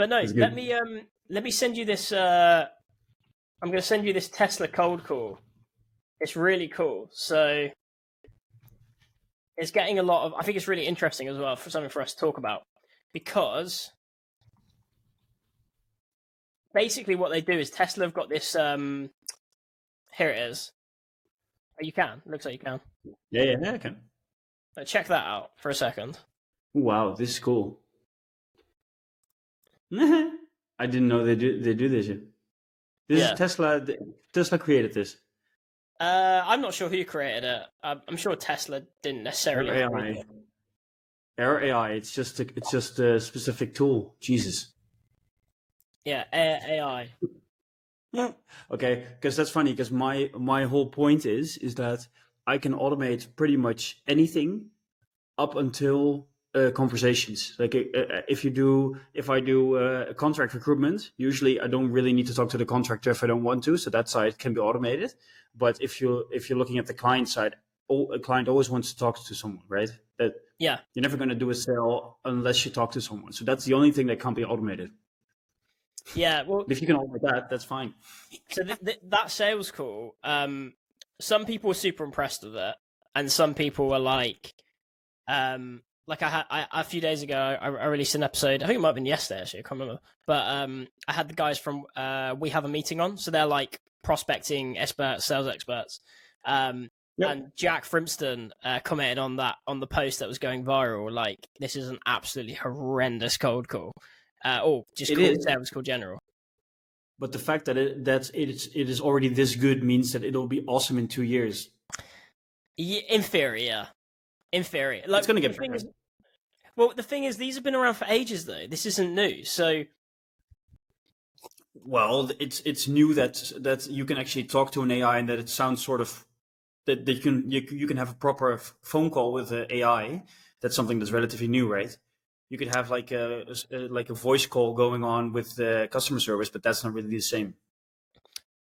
But no, let me um let me send you this. Uh, I'm going to send you this Tesla cold call. It's really cool. So it's getting a lot of. I think it's really interesting as well for something for us to talk about because basically what they do is Tesla have got this. Um, here it is. Oh, you can. Looks like you can. Yeah, yeah, yeah, I can. check that out for a second. Wow, this is cool. I didn't know they do they do this yet. This yeah. is Tesla. Tesla created this. Uh, I'm not sure who created it. I'm sure Tesla didn't necessarily. Air AI. Air AI. It's just a, it's just a specific tool. Jesus. Yeah, Air AI. okay, because that's funny. Because my my whole point is is that I can automate pretty much anything up until uh, conversations. Like uh, uh, if you do, if I do uh, contract recruitment, usually I don't really need to talk to the contractor if I don't want to. So that side can be automated. But if you if you're looking at the client side, all, a client always wants to talk to someone, right? That yeah, you're never going to do a sale unless you talk to someone. So that's the only thing that can't be automated. Yeah, well, if you can automate that, that's fine. So th- th- that sales call, um, some people were super impressed with it, and some people were like, um, like I had I, a few days ago, I, I, released an episode. I think it might have been yesterday, actually. I can't remember. But um, I had the guys from uh, We Have a Meeting on, so they're like prospecting experts, sales experts. Um, yep. And Jack Frimston uh, commented on that on the post that was going viral. Like, this is an absolutely horrendous cold call, uh, or just cold sales call general. But the fact that it that it is it is already this good means that it'll be awesome in two years. Yeah, in theory, yeah. In theory, like, it's going to get better. Is, well, the thing is, these have been around for ages, though. This isn't new, so. Well, it's it's new that that you can actually talk to an AI and that it sounds sort of that, that you can you, you can have a proper phone call with an AI. That's something that's relatively new, right? You could have like a, a like a voice call going on with the customer service, but that's not really the same.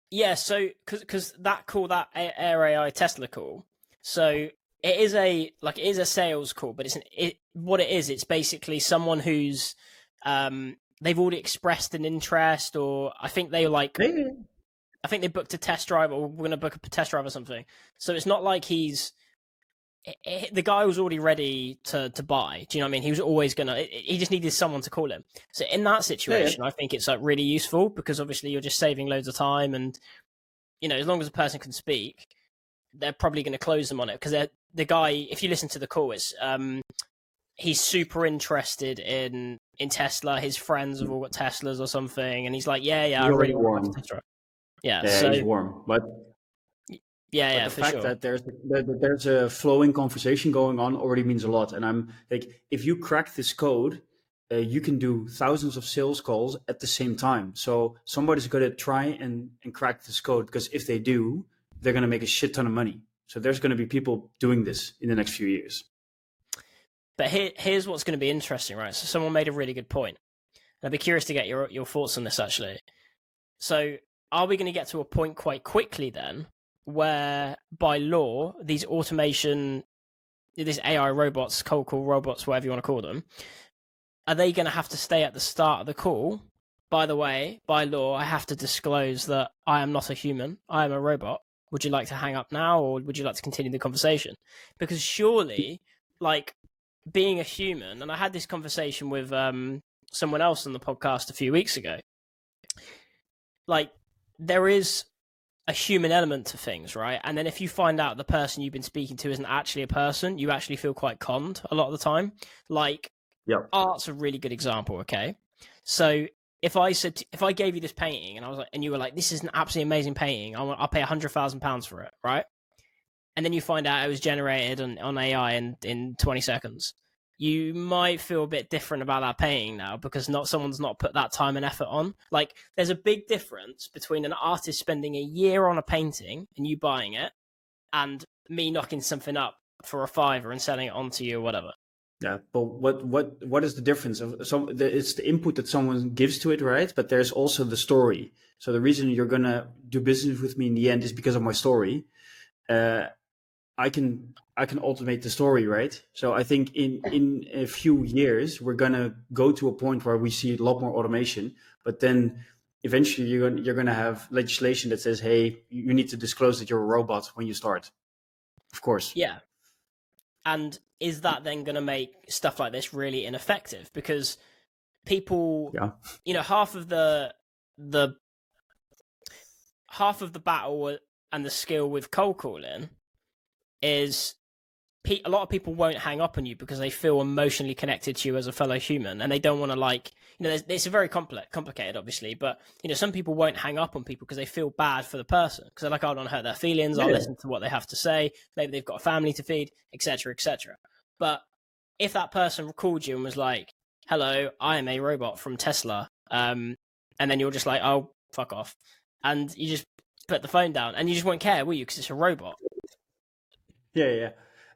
Yeah, so because that call that Air AI Tesla call, so it is a like it is a sales call, but it's an, it what it is. It's basically someone who's um they've already expressed an interest, or I think they like. I think they booked a test drive, or we're going to book a test drive or something. So it's not like he's it, it, the guy was already ready to to buy. Do you know what I mean? He was always gonna. he just needed someone to call him. So in that situation, yeah. I think it's like really useful because obviously you're just saving loads of time, and you know as long as a person can speak, they're probably going to close them on it because the guy, if you listen to the call, it's um, he's super interested in in Tesla. His friends have all got Teslas or something, and he's like, "Yeah, yeah, I really warm. want Tesla." Yeah, yeah, so, he's warm, but yeah, yeah, the fact sure. that there's that there's a flowing conversation going on already means a lot. And I'm like, if you crack this code, uh, you can do thousands of sales calls at the same time. So somebody's going to try and and crack this code because if they do, they're going to make a shit ton of money. So there's going to be people doing this in the next few years. But here, here's what's going to be interesting, right? So someone made a really good point. And I'd be curious to get your your thoughts on this actually. So are we going to get to a point quite quickly then where by law these automation these AI robots, cold call robots, whatever you want to call them, are they going to have to stay at the start of the call? By the way, by law, I have to disclose that I am not a human. I am a robot would you like to hang up now or would you like to continue the conversation? Because surely, like being a human, and I had this conversation with um, someone else on the podcast a few weeks ago. Like, there is a human element to things, right? And then if you find out the person you've been speaking to isn't actually a person, you actually feel quite conned a lot of the time. Like, yep. art's a really good example, okay? So if I said if I gave you this painting and I was like, and you were like, this is an absolutely amazing painting, I want, I'll pay a hundred thousand pounds for it, right? And then you find out it was generated on, on AI in in twenty seconds. You might feel a bit different about that painting now because not someone's not put that time and effort on. Like, there's a big difference between an artist spending a year on a painting and you buying it, and me knocking something up for a fiver and selling it on to you or whatever. Yeah, but what what what is the difference? Of some, it's the input that someone gives to it, right? But there's also the story. So the reason you're gonna do business with me in the end is because of my story. Uh, I can I can automate the story, right? So I think in in a few years we're gonna go to a point where we see a lot more automation, but then eventually you're gonna, you're gonna have legislation that says, hey, you need to disclose that you're a robot when you start. Of course. Yeah. And is that then going to make stuff like this really ineffective? Because people, yeah. you know, half of the the half of the battle and the skill with cold calling is a lot of people won't hang up on you because they feel emotionally connected to you as a fellow human and they don't want to like you know it's a very complex complicated obviously but you know some people won't hang up on people because they feel bad for the person because they're like i don't hurt their feelings i'll listen to what they have to say maybe they've got a family to feed etc etc but if that person called you and was like hello i am a robot from tesla um, and then you're just like oh fuck off and you just put the phone down and you just won't care will you? Because it's a robot yeah yeah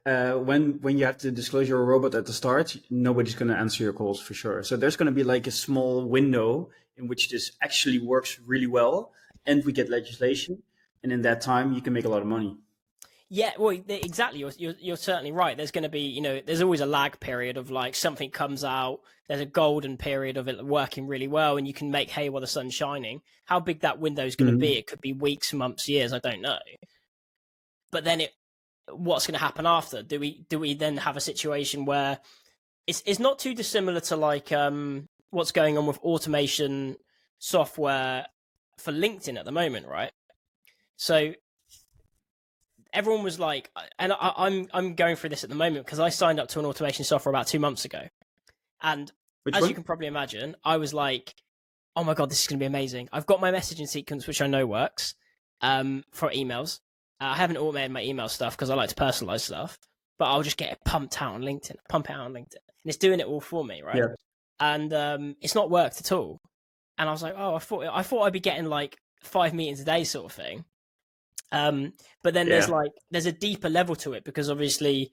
uh, when when you have to disclose you're a robot at the start, nobody's going to answer your calls for sure. So there's going to be like a small window in which this actually works really well, and we get legislation, and in that time you can make a lot of money. Yeah, well, exactly. You're, you're, you're certainly right. There's going to be, you know, there's always a lag period of like something comes out. There's a golden period of it working really well, and you can make hay while the sun's shining. How big that window is going to mm-hmm. be? It could be weeks, months, years. I don't know. But then it what's going to happen after? Do we do we then have a situation where it's it's not too dissimilar to like um, what's going on with automation software for LinkedIn at the moment, right? So everyone was like, and I, I'm I'm going through this at the moment because I signed up to an automation software about two months ago, and Which as one? you can probably imagine, I was like, oh my god, this is going to be amazing. I've got my messaging sequence, which I know works um, for emails. Uh, I haven't automated my email stuff because I like to personalize stuff, but I'll just get it pumped out on LinkedIn, pump it out on LinkedIn, and it's doing it all for me, right? Yeah. And um, it's not worked at all. And I was like, oh, I thought I thought I'd be getting like five meetings a day, sort of thing. Um, but then yeah. there's like there's a deeper level to it because obviously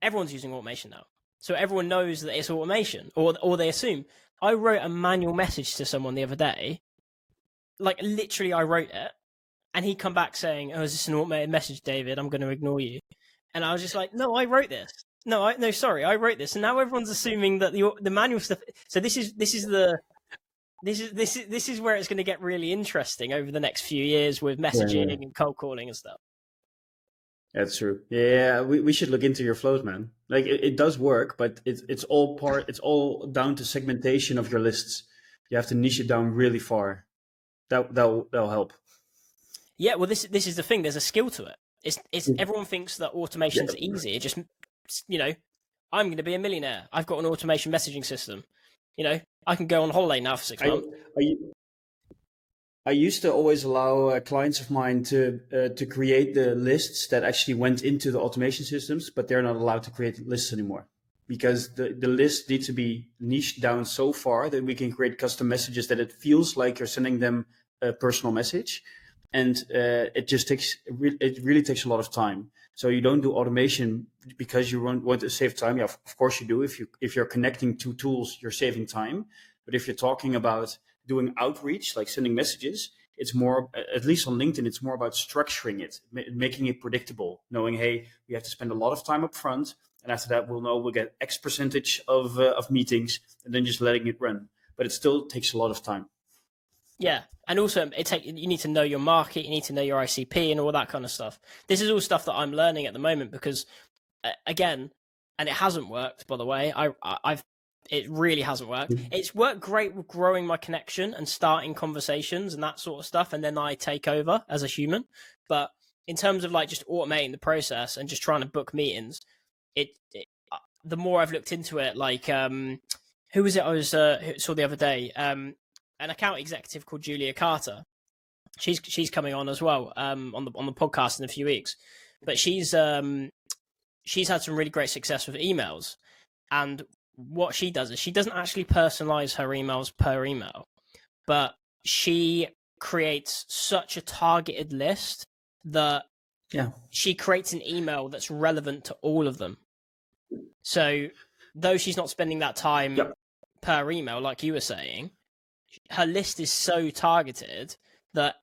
everyone's using automation now, so everyone knows that it's automation, or or they assume. I wrote a manual message to someone the other day, like literally, I wrote it, and he'd come back saying, "Oh, is this an automated message, David? I'm going to ignore you." And I was just like, "No, I wrote this. No, I no, sorry, I wrote this." And now everyone's assuming that the the manual stuff. So this is this is the this is this is this is where it's going to get really interesting over the next few years with messaging yeah. and cold calling and stuff. That's true. Yeah, we, we should look into your flows, man. Like it, it does work, but it's it's all part. It's all down to segmentation of your lists. You have to niche it down really far. That that that'll help. Yeah, well, this this is the thing. There's a skill to it. It's it's everyone thinks that automation's yeah. easy. It just you know, I'm going to be a millionaire. I've got an automation messaging system. You know, I can go on holiday now for six months. I, I used to always allow uh, clients of mine to uh, to create the lists that actually went into the automation systems, but they're not allowed to create lists anymore because the, the list needs to be niched down so far that we can create custom messages that it feels like you're sending them a personal message and uh, it just takes it really takes a lot of time. So you don't do automation because you want, to save time. Yeah, of course you do. If you if you're connecting two tools, you're saving time. But if you're talking about doing outreach, like sending messages, it's more at least on LinkedIn, it's more about structuring it, making it predictable, knowing hey, we have to spend a lot of time up front, and after that we'll know we'll get X percentage of uh, of meetings, and then just letting it run. But it still takes a lot of time. Yeah, and also it take you need to know your market, you need to know your ICP, and all that kind of stuff. This is all stuff that I'm learning at the moment because, uh, again, and it hasn't worked. By the way, I, I I've it really hasn't worked. Mm-hmm. It's worked great with growing my connection and starting conversations and that sort of stuff, and then I take over as a human. But in terms of like just automating the process and just trying to book meetings, it, it uh, the more I've looked into it, like um, who was it I was uh, saw the other day? Um, an account executive called Julia Carter. She's she's coming on as well um, on the on the podcast in a few weeks, but she's um, she's had some really great success with emails, and what she does is she doesn't actually personalize her emails per email, but she creates such a targeted list that yeah she creates an email that's relevant to all of them. So though she's not spending that time yep. per email like you were saying, her list is so targeted that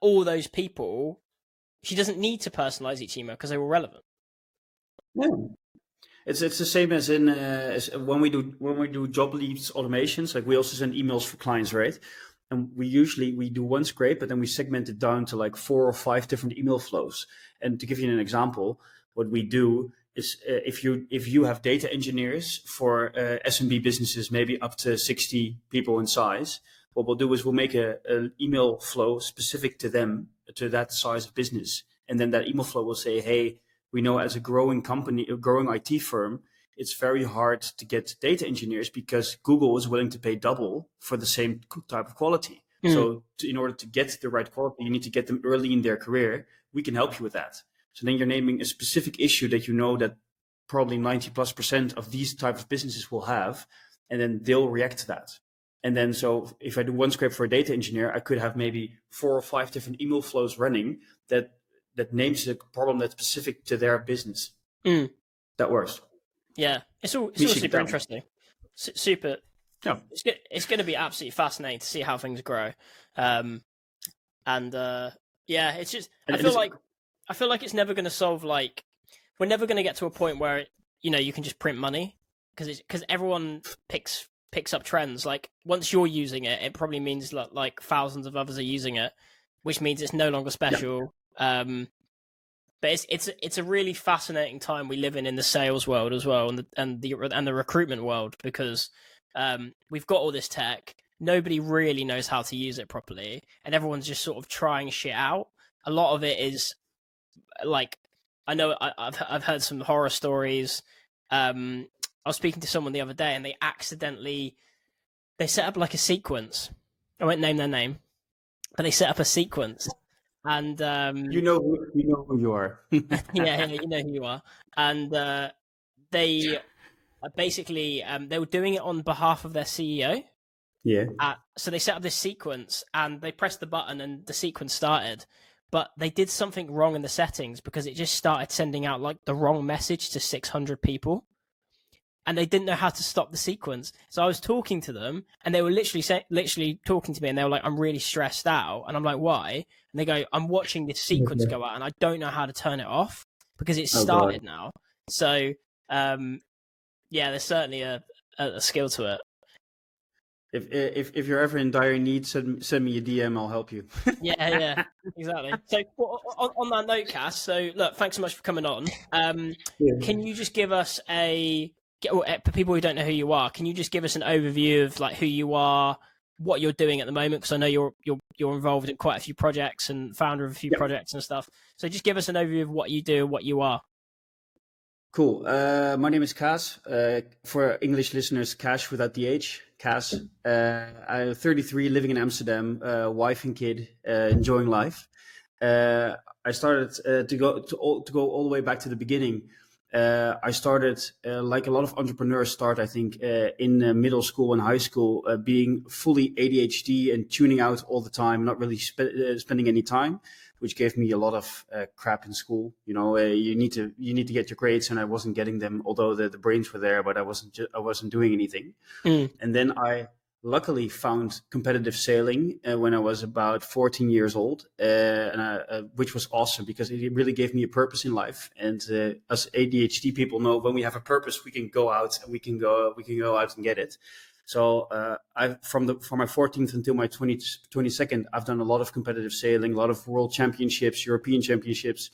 all those people, she doesn't need to personalize each email because they were relevant. Yeah. It's it's the same as in uh, as when we do when we do Jobleads automations. Like we also send emails for clients, right? And we usually we do one scrape, but then we segment it down to like four or five different email flows. And to give you an example, what we do is uh, if you if you have data engineers for uh, SMB businesses, maybe up to sixty people in size, what we'll do is we'll make a, an email flow specific to them to that size of business, and then that email flow will say, hey we know as a growing company, a growing IT firm, it's very hard to get data engineers because Google is willing to pay double for the same type of quality. Mm. So, to, in order to get the right quality, you need to get them early in their career. We can help you with that. So then you're naming a specific issue that you know that probably 90 plus percent of these type of businesses will have, and then they'll react to that. And then, so if I do one script for a data engineer, I could have maybe four or five different email flows running that that names a problem that's specific to their business. Mm. That works. Yeah, it's all it's all super interesting. S- super. Yeah. It's go- it's going to be absolutely fascinating to see how things grow. Um, and uh, yeah, it's just and I feel like I feel like it's never going to solve like we're never going to get to a point where it, you know you can just print money because because everyone picks picks up trends. Like once you're using it, it probably means like, like thousands of others are using it, which means it's no longer special. Um, but it's it's it's a really fascinating time we live in in the sales world as well, and the and the and the recruitment world because um, we've got all this tech. Nobody really knows how to use it properly, and everyone's just sort of trying shit out. A lot of it is like I know I, have I've heard some horror stories. Um, I was speaking to someone the other day, and they accidentally they set up like a sequence. I won't name their name, but they set up a sequence and um, you know who, you know who you are. yeah, yeah, you know who you are, and uh, they uh, basically um, they were doing it on behalf of their CEO. Yeah. Uh, so they set up this sequence and they pressed the button and the sequence started, but they did something wrong in the settings because it just started sending out like the wrong message to 600 people and they didn't know how to stop the sequence. So I was talking to them, and they were literally say, literally talking to me, and they were like, "I'm really stressed out," and I'm like, "Why?" And they go, "I'm watching this sequence go out, and I don't know how to turn it off because it's oh, started oh, now." So, um, yeah, there's certainly a, a, a skill to it. If if if you're ever in dire need, send send me a DM. I'll help you. yeah, yeah, exactly. So on, on, that note, Cas. So look, thanks so much for coming on. Um, yeah. Can you just give us a for people who don't know who you are, can you just give us an overview of like who you are, what you're doing at the moment? Because I know you're you're you're involved in quite a few projects and founder of a few yep. projects and stuff. So just give us an overview of what you do, what you are. Cool. Uh, my name is Cas. Uh, for English listeners, Cash without the H. Cas. Uh, I'm 33, living in Amsterdam, uh, wife and kid, uh, enjoying life. Uh, I started to go to, all, to go all the way back to the beginning uh, I started, uh, like a lot of entrepreneurs start, I think, uh, in uh, middle school and high school, uh, being fully ADHD and tuning out all the time, not really spe- uh, spending any time, which gave me a lot of crap in school. You know, you need to you need to get your grades, and I wasn't getting them, although the, the brains were there, but I wasn't ju- I wasn't doing anything. Mm. And then I luckily found competitive sailing uh, when I was about 14 years old, uh, uh, which was awesome because it really gave me a purpose in life. And uh, as ADHD people know, when we have a purpose, we can go out and we can go we can go out and get it. So uh, I from the from my 14th until my 20, 22nd, I've done a lot of competitive sailing, a lot of world championships, European championships.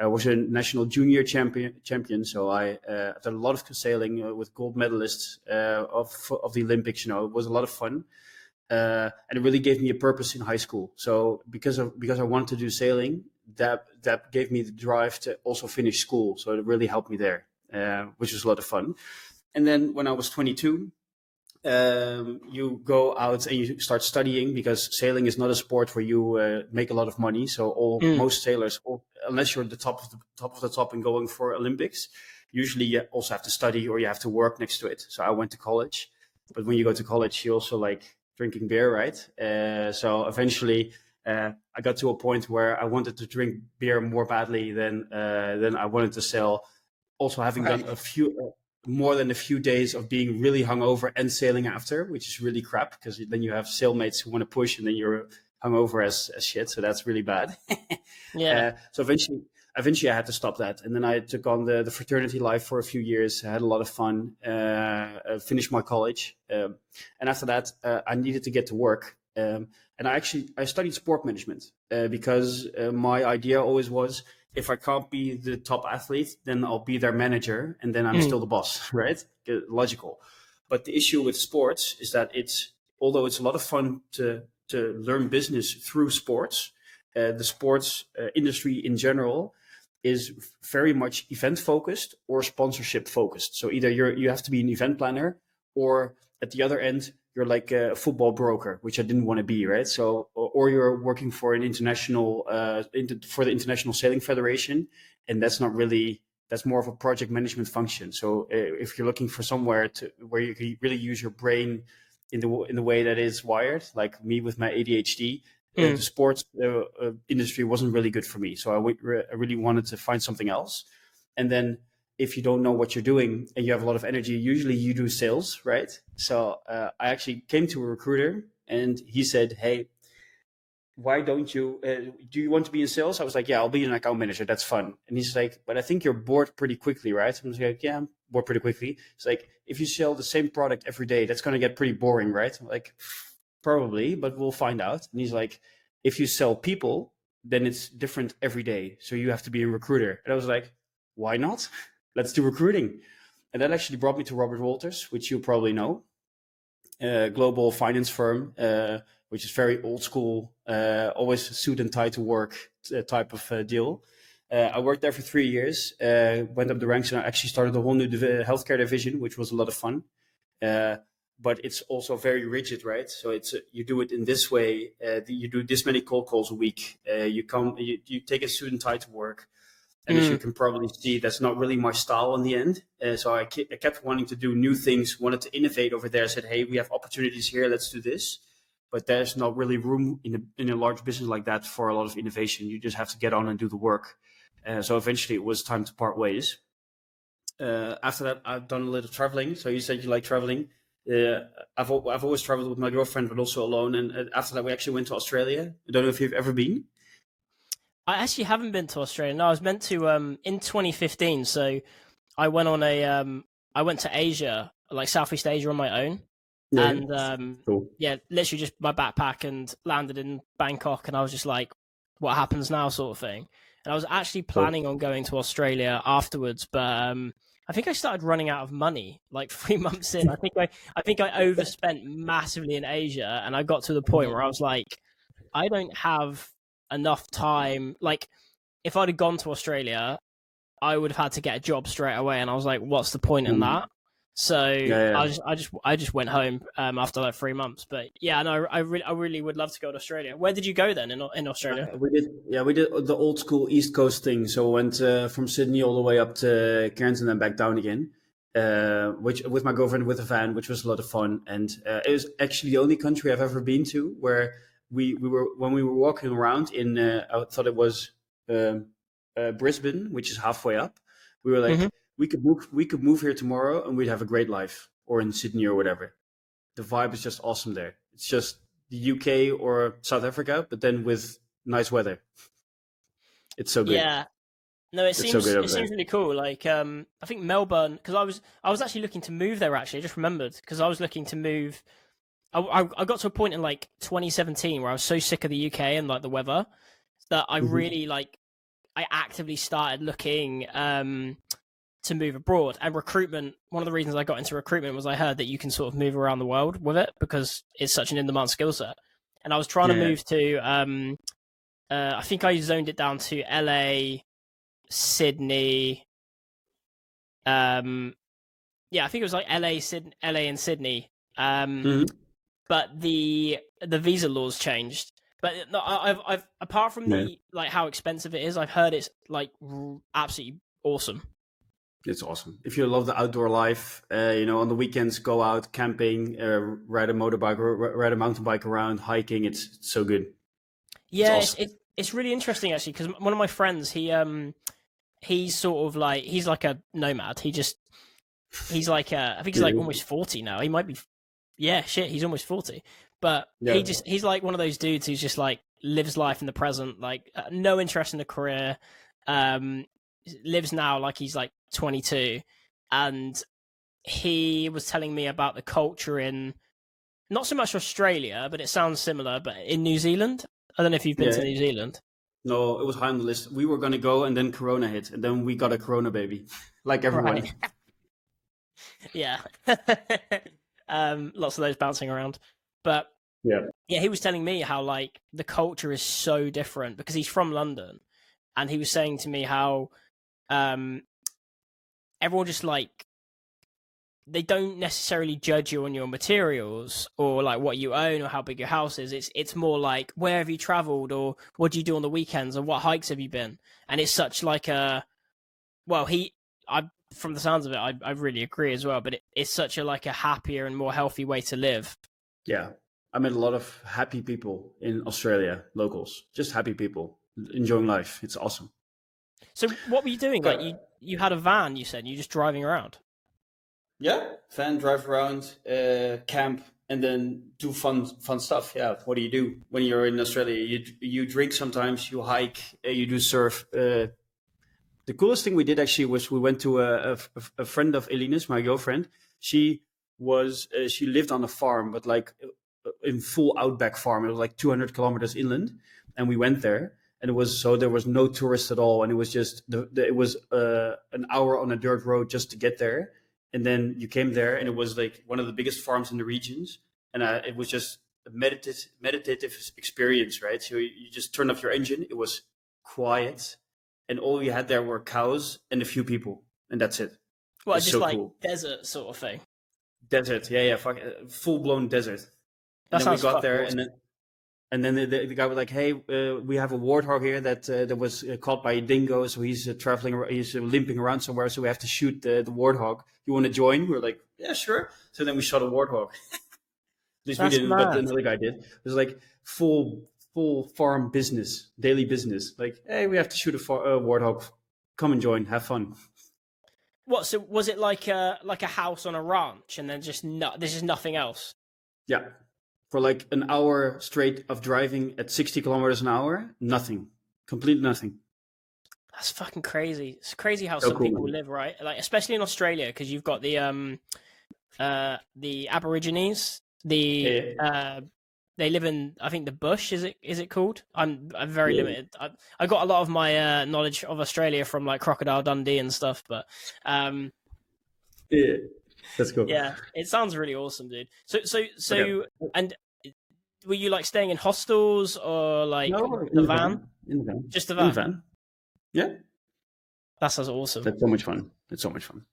I was a national junior champion, champion so I uh, did a lot of sailing uh, with gold medalists uh, of of the Olympics. You know, it was a lot of fun, uh, and it really gave me a purpose in high school. So because of because I wanted to do sailing, that that gave me the drive to also finish school. So it really helped me there, uh, which was a lot of fun. And then when I was 22, um, you go out and you start studying because sailing is not a sport where you uh, make a lot of money. So all mm. most sailors, all, unless you're the top of the top of the top and going for Olympics, usually you also have to study or you have to work next to it. So I went to college, but when you go to college, you also like drinking beer, right? Uh, so eventually. Uh, I got to a point where I wanted to drink beer more badly than uh, than I wanted to sell. Also, having right. done a few more than a few days of being really hungover and sailing after, which is really crap because then you have sailmates who want to push and then you're hungover as, as shit. So that's really bad. yeah. Uh, so eventually, eventually I had to stop that, and then I took on the the fraternity life for a few years. I had a lot of fun. Uh, finished my college, um, and after that, uh, I needed to get to work. Um, and I actually I studied sport management uh, because uh, my idea always was if I can't be the top athlete, then I'll be their manager, and then I'm mm. still the boss, right? Logical. But the issue with sports is that it's although it's a lot of fun to to learn business through sports, uh, the sports uh, industry in general is very much event focused or sponsorship focused. So either you you have to be an event planner, or at the other end you're like a football broker, which I didn't want to be, right? So or you're working for an international uh, for the International Sailing Federation, and that's not really that's more of a project management function. So uh, if you're looking for somewhere to where you can really use your brain in the in the way that is wired, like me with my ADHD, mm. the sports uh, uh, industry wasn't really good for me. So I, w- I really wanted to find something else. And then if you don't know what you're doing and you have a lot of energy, usually you do sales, right? So uh, I actually came to a recruiter and he said, "Hey, why don't you uh, do you want to be in sales? I was like yeah i'll be an account manager. That's fun. And he's like but i think you're bored pretty quickly right? I was like yeah i'm bored pretty quickly. It's like if you sell the same product every day that's going to get pretty boring right? I'm like probably but we'll find out. And he's like if you sell people then it's different every day so you have to be a recruiter. And i was like why not let's do recruiting and that actually brought me to robert walters which you probably know a global finance firm uh, which is very old school, uh, always suit and tie to work uh, type of uh, deal. Uh, I worked there for three years, uh, went up the ranks, and I actually started a whole new div- healthcare division, which was a lot of fun. But it's also very rigid, right? So it's you do it in this way. you do this many cold calls a week. you come, you, you take a suit and tie to work. And mm. as you mm. can probably see, that's not really my style in the end. Uh, so I, ke- I, kept wanting to do new things, wanted to innovate over there. I said, hey, we have opportunities here. Let's do this but there's not really room in a, in a large business like that for a lot of innovation. You just have to get on and do the work. Uh, so eventually it was time to part ways. Uh, after that, I've done a little traveling. So you said you like traveling. Uh, I've I've always traveled with my girlfriend, but also alone. And uh, after that, we actually went to Australia. I don't know if you've ever been. I actually haven't been to Australia. No, I was meant to um, in 2015. So I went on a um, I went to Asia, like Southeast Asia, on my own. Yeah, and um, cool. yeah, literally just my backpack and landed in Bangkok, and I was just like, "What happens now?" sort of thing. And I was actually planning cool. on going to Australia afterwards, but um, I think I started running out of money like three months in. I think I, I think I overspent massively in Asia, and I got to the point where I was like, I don't have enough time. Like, if I'd have gone to Australia, I would have had to get a job straight away, and I was like, what's the point in mm. that? So yeah, yeah. I just I just I just went home um, after like three months. But yeah, no, I really I really would love to go to Australia. Where did you go then in in Australia? Uh, we did yeah we did the old school East Coast thing. So we went uh, from Sydney all the way up to Cairns and then back down again. Uh, which with my girlfriend with a van, which was a lot of fun, and uh, it was actually the only country I've ever been to where we we were when we were walking around in uh, I thought it was um, uh, Brisbane, which is halfway up. We were like. Mm-hmm we could move we could move here tomorrow and we'd have a great life or in Sydney or whatever. The vibe is just awesome there. It's just the UK or South Africa, but then with nice weather. It's so good. Yeah. No, it it's seems so it seems really cool. Like, um, I think Melbourne because I was I was actually looking to move there. Actually, I just remembered because I was looking to move. I, I, I got to a point in like 2017 where I was so sick of the UK and like the weather that I mm-hmm. really like I actively started looking um to move abroad and recruitment one of the reasons i got into recruitment was i heard that you can sort of move around the world with it because it's such an in-demand skill set and i was trying yeah. to move to um uh, i think i zoned it down to la sydney um yeah i think it was like la sydney la and sydney um mm-hmm. But the the visa laws changed but no, I've, I've apart from yeah. the like how expensive it is, I've heard it's like absolutely awesome it's awesome. If you love the outdoor life, uh, you know, on the weekends, go out camping, uh, ride a motorbike, ride a mountain bike around, hiking. It's, so good. Yeah, it's, awesome. it's, it's really interesting actually because one of my friends, he um, he's sort of like he's like a nomad. He just he's like uh, I think he's like almost forty now. He might be, yeah, shit, he's almost forty. But yeah. he just he's like one of those dudes who's just like lives life in the present, like uh, no interest in a career um, lives now like he's like 22, and he was telling me about the culture in not so much Australia, but it sounds similar, but in New Zealand. I don't know if you've been Yeah. to New Zealand. No, it was high on the list. We were gonna go, and then Corona hit, and then we got a Corona baby, like everyone. Right. yeah. um, lots of those bouncing around. But Yeah. yeah, he was telling me how like the culture is so different because he's from London, and he was saying to me how um, everyone just like they don't necessarily judge you on your materials or like what you own or how big your house is. It's it's more like where have you traveled or what do you do on the weekends or what hikes have you been? And it's such like a well, he I from the sounds of it, I I really agree as well. But it, it's such a like a happier and more healthy way to live. Yeah, I met a lot of happy people in Australia, locals, just happy people enjoying life. It's awesome. So what were you doing? Like you you had a van, you said you're just driving around. Yeah, van, drive around, uh, camp, and then do fun, fun stuff. Yeah, what do you do when you're in Australia? You you drink sometimes, you hike, uh, you do surf. Uh, the coolest thing we did actually was we went to a, a, a friend of Elina's, my girlfriend. She was uh, she lived on a farm, but like uh, in full outback farm. It was like 200 kilometers inland, and we went there. And it was so there was no tourists at all, and it was just the, the, it was uh, an hour on a dirt road just to get there and then you came there and it was like one of the biggest farms in the regions and uh, it was just a meditative meditative experience right so you, you just turned off your engine it was quiet and all you had there were cows and a few people and that's it Well, It's just so like cool. desert sort of thing. desert yeah yeah fuck, full blown desert That and then we got there awesome. and then and then the, the, the guy was like, "Hey, uh, we have a warthog here that uh, that was uh, caught by a dingo, so he's uh, traveling, he's uh, limping around somewhere, so we have to shoot the, the warthog. You want to join?" We were like, "Yeah, sure." So then we shot a warthog. At least That's we didn't, but mad. another guy did. It was like full full farm business, daily business. Like, hey, we have to shoot a, far, a warthog. Come and join, have fun. What? So was it like a like a house on a ranch, and then just no, there's just nothing else? Yeah, for like an hour straight of driving at sixty kilometers an hour, nothing, complete nothing. That's fucking crazy. It's crazy how So some cool, people man. live, right? Like especially in Australia, because you've got the um, uh, the Aborigines. The Yeah. uh, they live in I think the bush. Is it is it called? I'm I'm very Yeah. limited. I I got a lot of my uh, knowledge of Australia from like Crocodile Dundee and stuff, but um, Yeah, that's cool. yeah, it sounds really awesome, dude. So so so Okay. and were you like staying in hostels or like No, the van? In the van. Just the In the van. van. Yeah, That sounds awesome. that's so much fun. It's so much fun.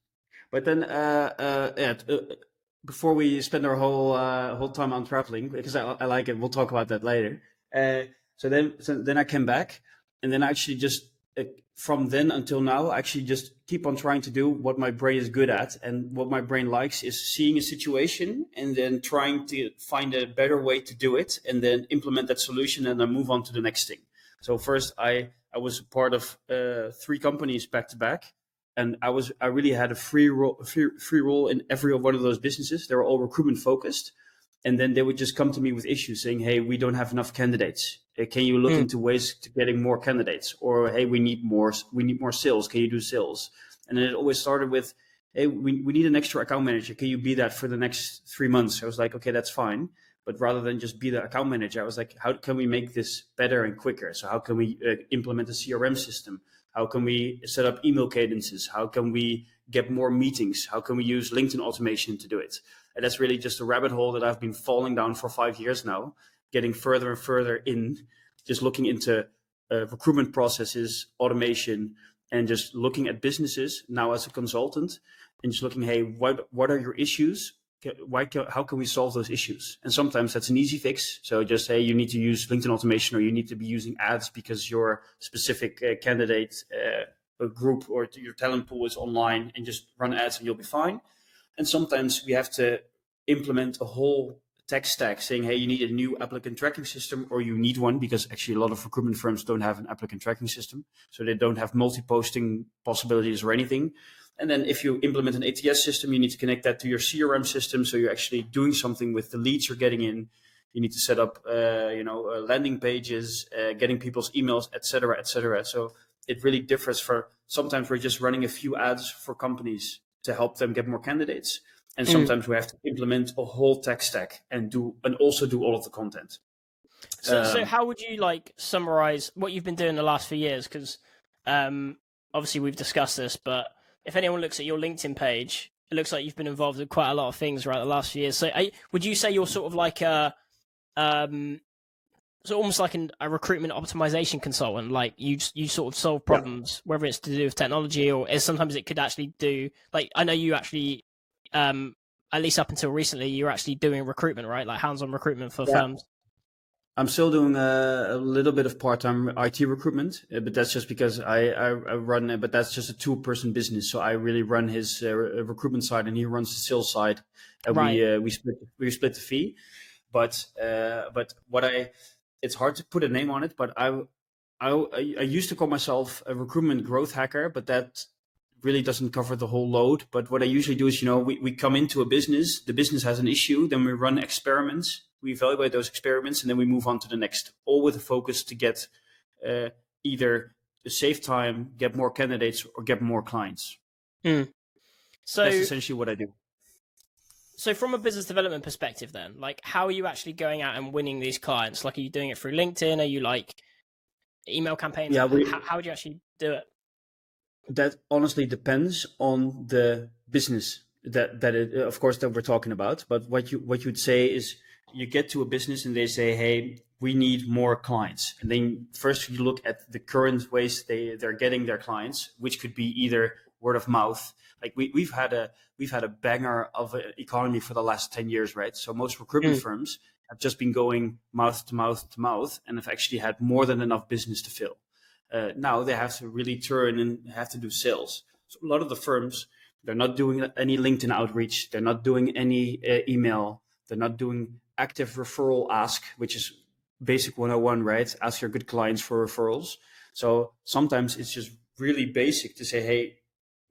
But then, uh, uh, yeah, uh, before we spend our whole uh, whole time on traveling, because I, I like it, we'll talk about that later. Uh, so then, so then I came back, and then I actually just uh, from then until now, I actually just keep on trying to do what my brain is good at, and what my brain likes is seeing a situation and then trying to find a better way to do it, and then implement that solution, and then move on to the next thing. So first, I I was part of uh, three companies back to back, and I was I really had a free role free, free role in every one of those businesses. They were all recruitment focused, and then they would just come to me with issues saying, "Hey, we don't have enough candidates. Uh, Can you look Mm. into ways to getting more candidates?" Or, "Hey, we need more we need more sales. Can you do sales?" And then it always started with, "Hey, we we need an extra account manager. Can you be that for the next three months?" I was like, "Okay, that's fine." But rather than just be the account manager, I was like, how can we make this better and quicker? So how can we uh, implement a CRM system? How can we set up email cadences? How can we get more meetings? How can we use LinkedIn automation to do it? And that's really just a rabbit hole that I've been falling down for five years now, getting further and further in, just looking into uh, recruitment processes, automation, and just looking at businesses now as a consultant and just looking, hey, what what are your issues? Why can, how can we solve those issues? And sometimes that's an easy fix. So just say you need to use LinkedIn automation or you need to be using ads because your specific uh, candidate uh, group or your talent pool is online and just run ads and you'll be fine. And sometimes we have to implement a whole tech stack saying, hey, you need a new applicant tracking system or you need one because actually a lot of recruitment firms don't have an applicant tracking system. So they don't have multi-posting possibilities or anything. And then if you implement an ATS system, you need to connect that to your CRM system. So you're actually doing something with the leads you're getting in. You need to set up, uh, you know, uh, landing pages, uh, getting people's emails, et cetera, et cetera. So it really differs for sometimes we're just running a few ads for companies to help them get more candidates and mm. sometimes mm. we have to implement a whole tech stack and do and also do all of the content so, um, so how would you like summarize what you've been doing the last few years because um, obviously we've discussed this but if anyone looks at your linkedin page it looks like you've been involved in quite a lot of things right the last few years so would you say you're sort of like a um, so almost like an, a recruitment optimization consultant like you you sort of solve problems yeah. whether it's to do with technology or sometimes it could actually do like i know you actually um at least up until recently you're actually doing recruitment right like hands-on recruitment for yeah. firms i'm still doing a, a, little bit of part-time it recruitment uh, but that's just because i i, I run it but that's just a two-person business so i really run his uh, recruitment side and he runs the sales side and right. we uh, we split we split the fee but uh but what i it's hard to put a name on it, but I, I, I used to call myself a recruitment growth hacker, but that really doesn't cover the whole load. But what I usually do is, you know, we, we come into a business, the business has an issue, then we run experiments, we evaluate those experiments, and then we move on to the next, all with a focus to get uh, either save time, get more candidates, or get more clients. Mm. So that's essentially what I do. So from a business development perspective then like how are you actually going out and winning these clients? Like are you doing it through linkedin? Are you like email campaigns? Yeah we, how, how would you actually do it? That honestly depends on the business that that it, of course that we're talking about but what you what you'd say is you get to a business and they say hey we need more clients. And then first you look at the current ways they they're getting their clients which could be either word of mouth. Like we, we've had a we've had a banger of an economy for the last 10 years right? So most recruitment mm. firms have just been going mouth to mouth to mouth and have actually had more than enough business to fill. Uh, now they have to really turn and have to do sales. So a lot of the firms they're not doing any linkedin outreach. They're not doing any uh, email. They're not doing active referral ask which is basic 101 right ask your good clients for referrals so sometimes it's just really basic to say hey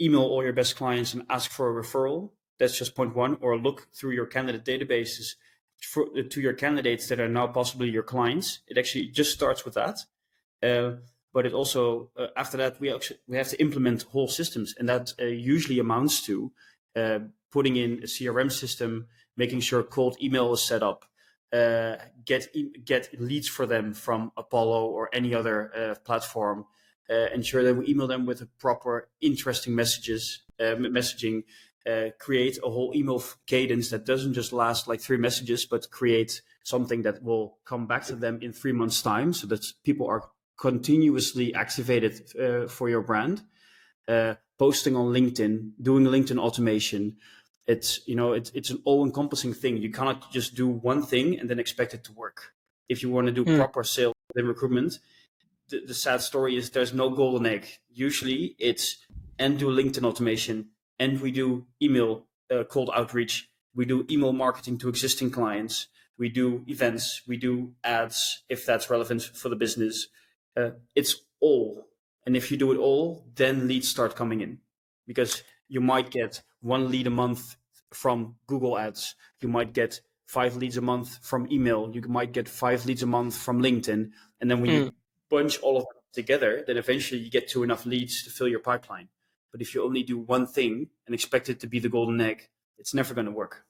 email all your best clients and ask for a referral. That's just point one. Or look through your candidate databases for, to your candidates that are now possibly your clients. It actually just starts with that. Uh, but it also uh, after that we actually we have to implement whole systems, and that uh, usually amounts to uh, putting in a CRM system, making sure cold email is set up, uh, get get leads for them from Apollo or any other uh, platform, uh, ensure that we email them with a proper, interesting messages, uh, messaging, uh, create a whole email cadence that doesn't just last like three messages, but create something that will come back to them in three months' time, so that people are continuously activated uh, for your brand. Posting on LinkedIn, doing LinkedIn automation. It's you know it's it's an all-encompassing thing. You cannot just do one thing and then expect it to work. If you want to do mm. proper sales and recruitment, the, the sad story is there's no golden egg. Usually it's and do LinkedIn automation and we do email uh, cold outreach. We do email marketing to existing clients. We do events. We do ads if that's relevant for the business. Uh, it's all. And if you do it all, then leads start coming in because you might get one lead a month from Google ads. You might get five leads a month from email. You might get five leads a month from LinkedIn. And then when mm. you bunch all of them together, then eventually you get to enough leads to fill your pipeline. But if you only do one thing and expect it to be the golden egg, it's never going to work.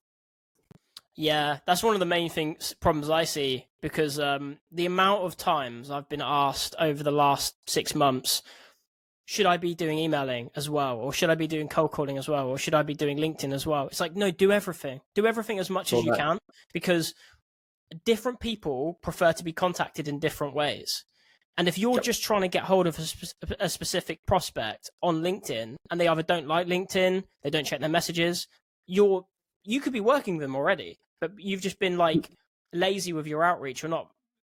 Yeah, that's one of the main things problems I see because um, the amount of times I've been asked over the last six months, should I be doing emailing as well, or should I be doing cold calling as well, or should I be doing LinkedIn as well? It's like no, do everything, do everything as much as you that. can because different people prefer to be contacted in different ways. And if you're yep. just trying to get hold of a, spe- a, specific prospect on LinkedIn and they either don't like LinkedIn, they don't check their messages, you're you could be working them already, but you've just been like lazy with your outreach or not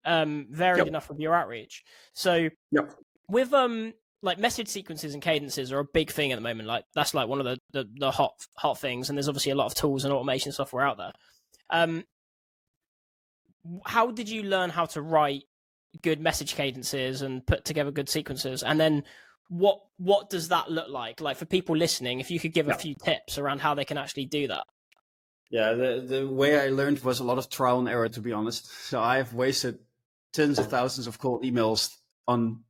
um, varied yep. enough with your outreach. So yep. with um like message sequences and cadences are a big thing at the moment. Like that's like one of the, the, the hot hot things, and there's obviously a lot of tools and automation software out there. Um, how did you learn how to write good message cadences and put together good sequences? And then what what does that look like? Like for people listening if you could give a few tips around how they can actually do that. Yeah the the way i learned was a lot of trial and error to be honest. So i've wasted tens of thousands of cold emails on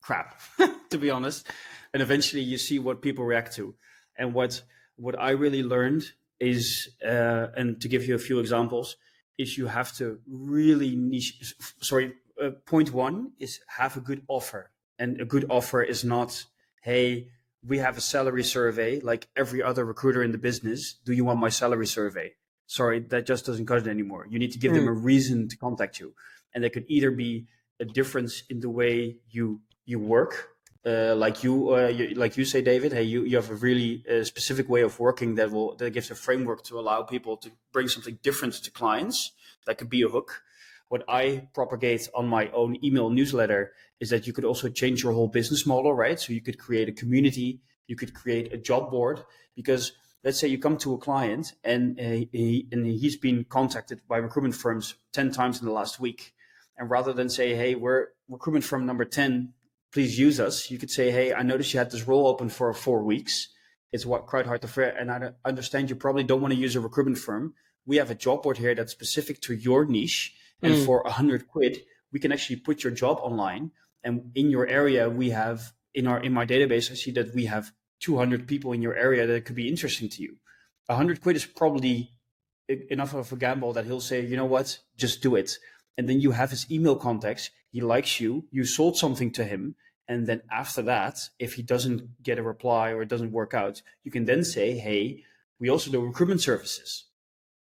crap, to be honest. And eventually you see what people react to. And what what I really learned is, uh, and to give you a few examples, is you have to really niche. Sorry, uh, point one is have a good offer, and a good offer is not, hey, we have a salary survey like every other recruiter in the business. Do you want my salary survey? Sorry, that just doesn't cut it anymore. You need to give mm. them a reason to contact you, and that could either be a difference in the way you you work uh, like you, uh, you, like you say, David, hey, you, you have a really uh, specific way of working that will that gives a framework to allow people to bring something different to clients. That could be a hook. What I propagate on my own email newsletter is that you could also change your whole business model, right? So you could create a community, you could create a job board, because let's say you come to a client and uh, he, and he's been contacted by recruitment firms ten times in the last week, and rather than say, hey, we're recruitment firm number ten please use us. You could say, hey, I noticed you had this role open for four weeks. It's what quite hard to fair. And I understand you probably don't want to use a recruitment firm. We have a job board here that's specific to your niche. And mm. for a hundred quid, we can actually put your job online. And in your area, we have in our in my database, I see that we have 200 people in your area that could be interesting to you. A hundred quid is probably enough of a gamble that he'll say, you know what, just do it. And then you have his email contacts he likes you, you sold something to him, and then after that, if he doesn't get a reply or it doesn't work out, you can then say, hey, we also do recruitment services.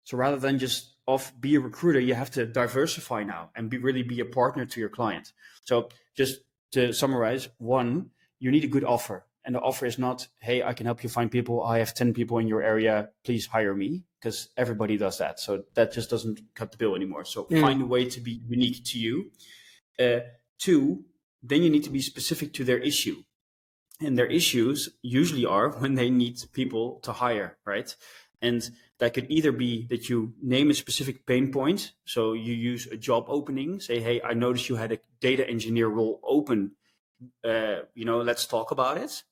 So rather than just off be a recruiter, you have to diversify now and be really be a partner to your client. So just to summarize, one, you need a good offer. And the offer is not, hey, I can help you find people. I have 10 people in your area. Please hire me because everybody does that. So that just doesn't cut the bill anymore. So mm. find a way to be unique to you uh, two, then you need to be specific to their issue. And their issues usually are when they need people to hire, right? And that could either be that you name a specific pain point. So you use a job opening, say, hey, I noticed you had a data engineer role open. Uh, you know, let's talk about it.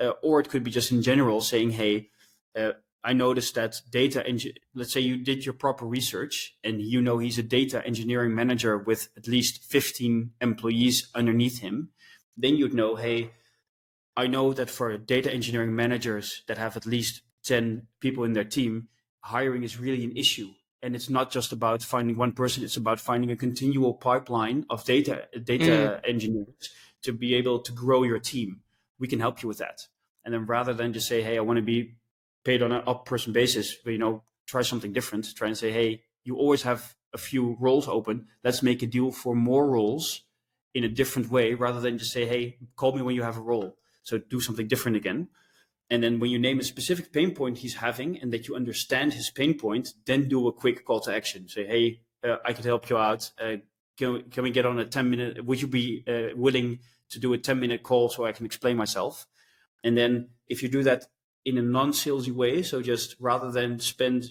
Uh, or it could be just in general saying, hey, uh, I noticed that data, engi- let's say you did your proper research and you know he's a data engineering manager with at least 15 employees underneath him, then you'd know, hey, I know that for data engineering managers that have at least 10 people in their team, hiring is really an issue. And it's not just about finding one person, it's about finding a continual pipeline of data, data mm. engineers to be able to grow your team. We can help you with that. And then rather than just say, hey, I want to be paid on an up person basis, but you know, try something different. Try and say, hey, you always have a few roles open. Let's make a deal for more roles in a different way rather than just say, hey, call me when you have a role. So do something different again. And then when you name a specific pain point he's having and that you understand his pain point, then do a quick call to action. Say, hey, uh, I could help you out. Uh, can, can we get on a 10 minute? Would you be uh, willing to do a 10 minute call so I can explain myself? And then if you do that in a non-salesy way. So just rather than spend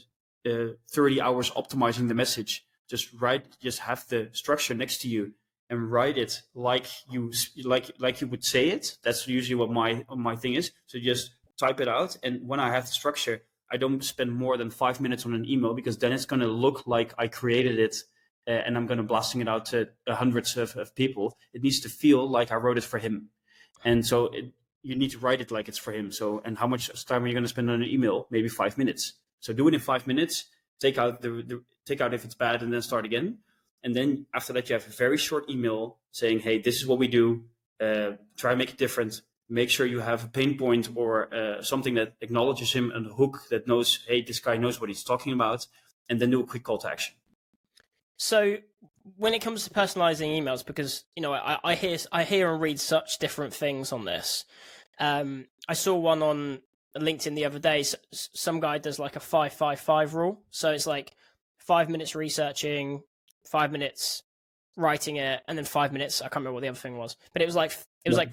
uh, 30 hours optimizing the message, just write, just have the structure next to you and write it like you like like you would say it. That's usually what my my thing is. So just type it out, and when I have the structure, I don't spend more than five minutes on an email because then it's going to look like I created it. Uh, and I'm going to blasting it out to hundreds of, of people. It needs to feel like I wrote it for him, and so it, you need to write it like it's for him. So, and how much time are you going to spend on an email? Maybe five minutes. So do it in five minutes. Take out the, the take out if it's bad, and then start again. And then after that, you have a very short email saying, "Hey, this is what we do. Uh, try and make it different. Make sure you have a pain point or uh, something that acknowledges him and a hook that knows, hey, this guy knows what he's talking about." And then do a quick call to action. So when it comes to personalizing emails, because you know I, I hear I hear and read such different things on this. Um, I saw one on LinkedIn the other day. some guy does like a five five five rule, so it's like five minutes researching, five minutes writing it, and then five minutes. I can't remember what the other thing was, but it was like it was like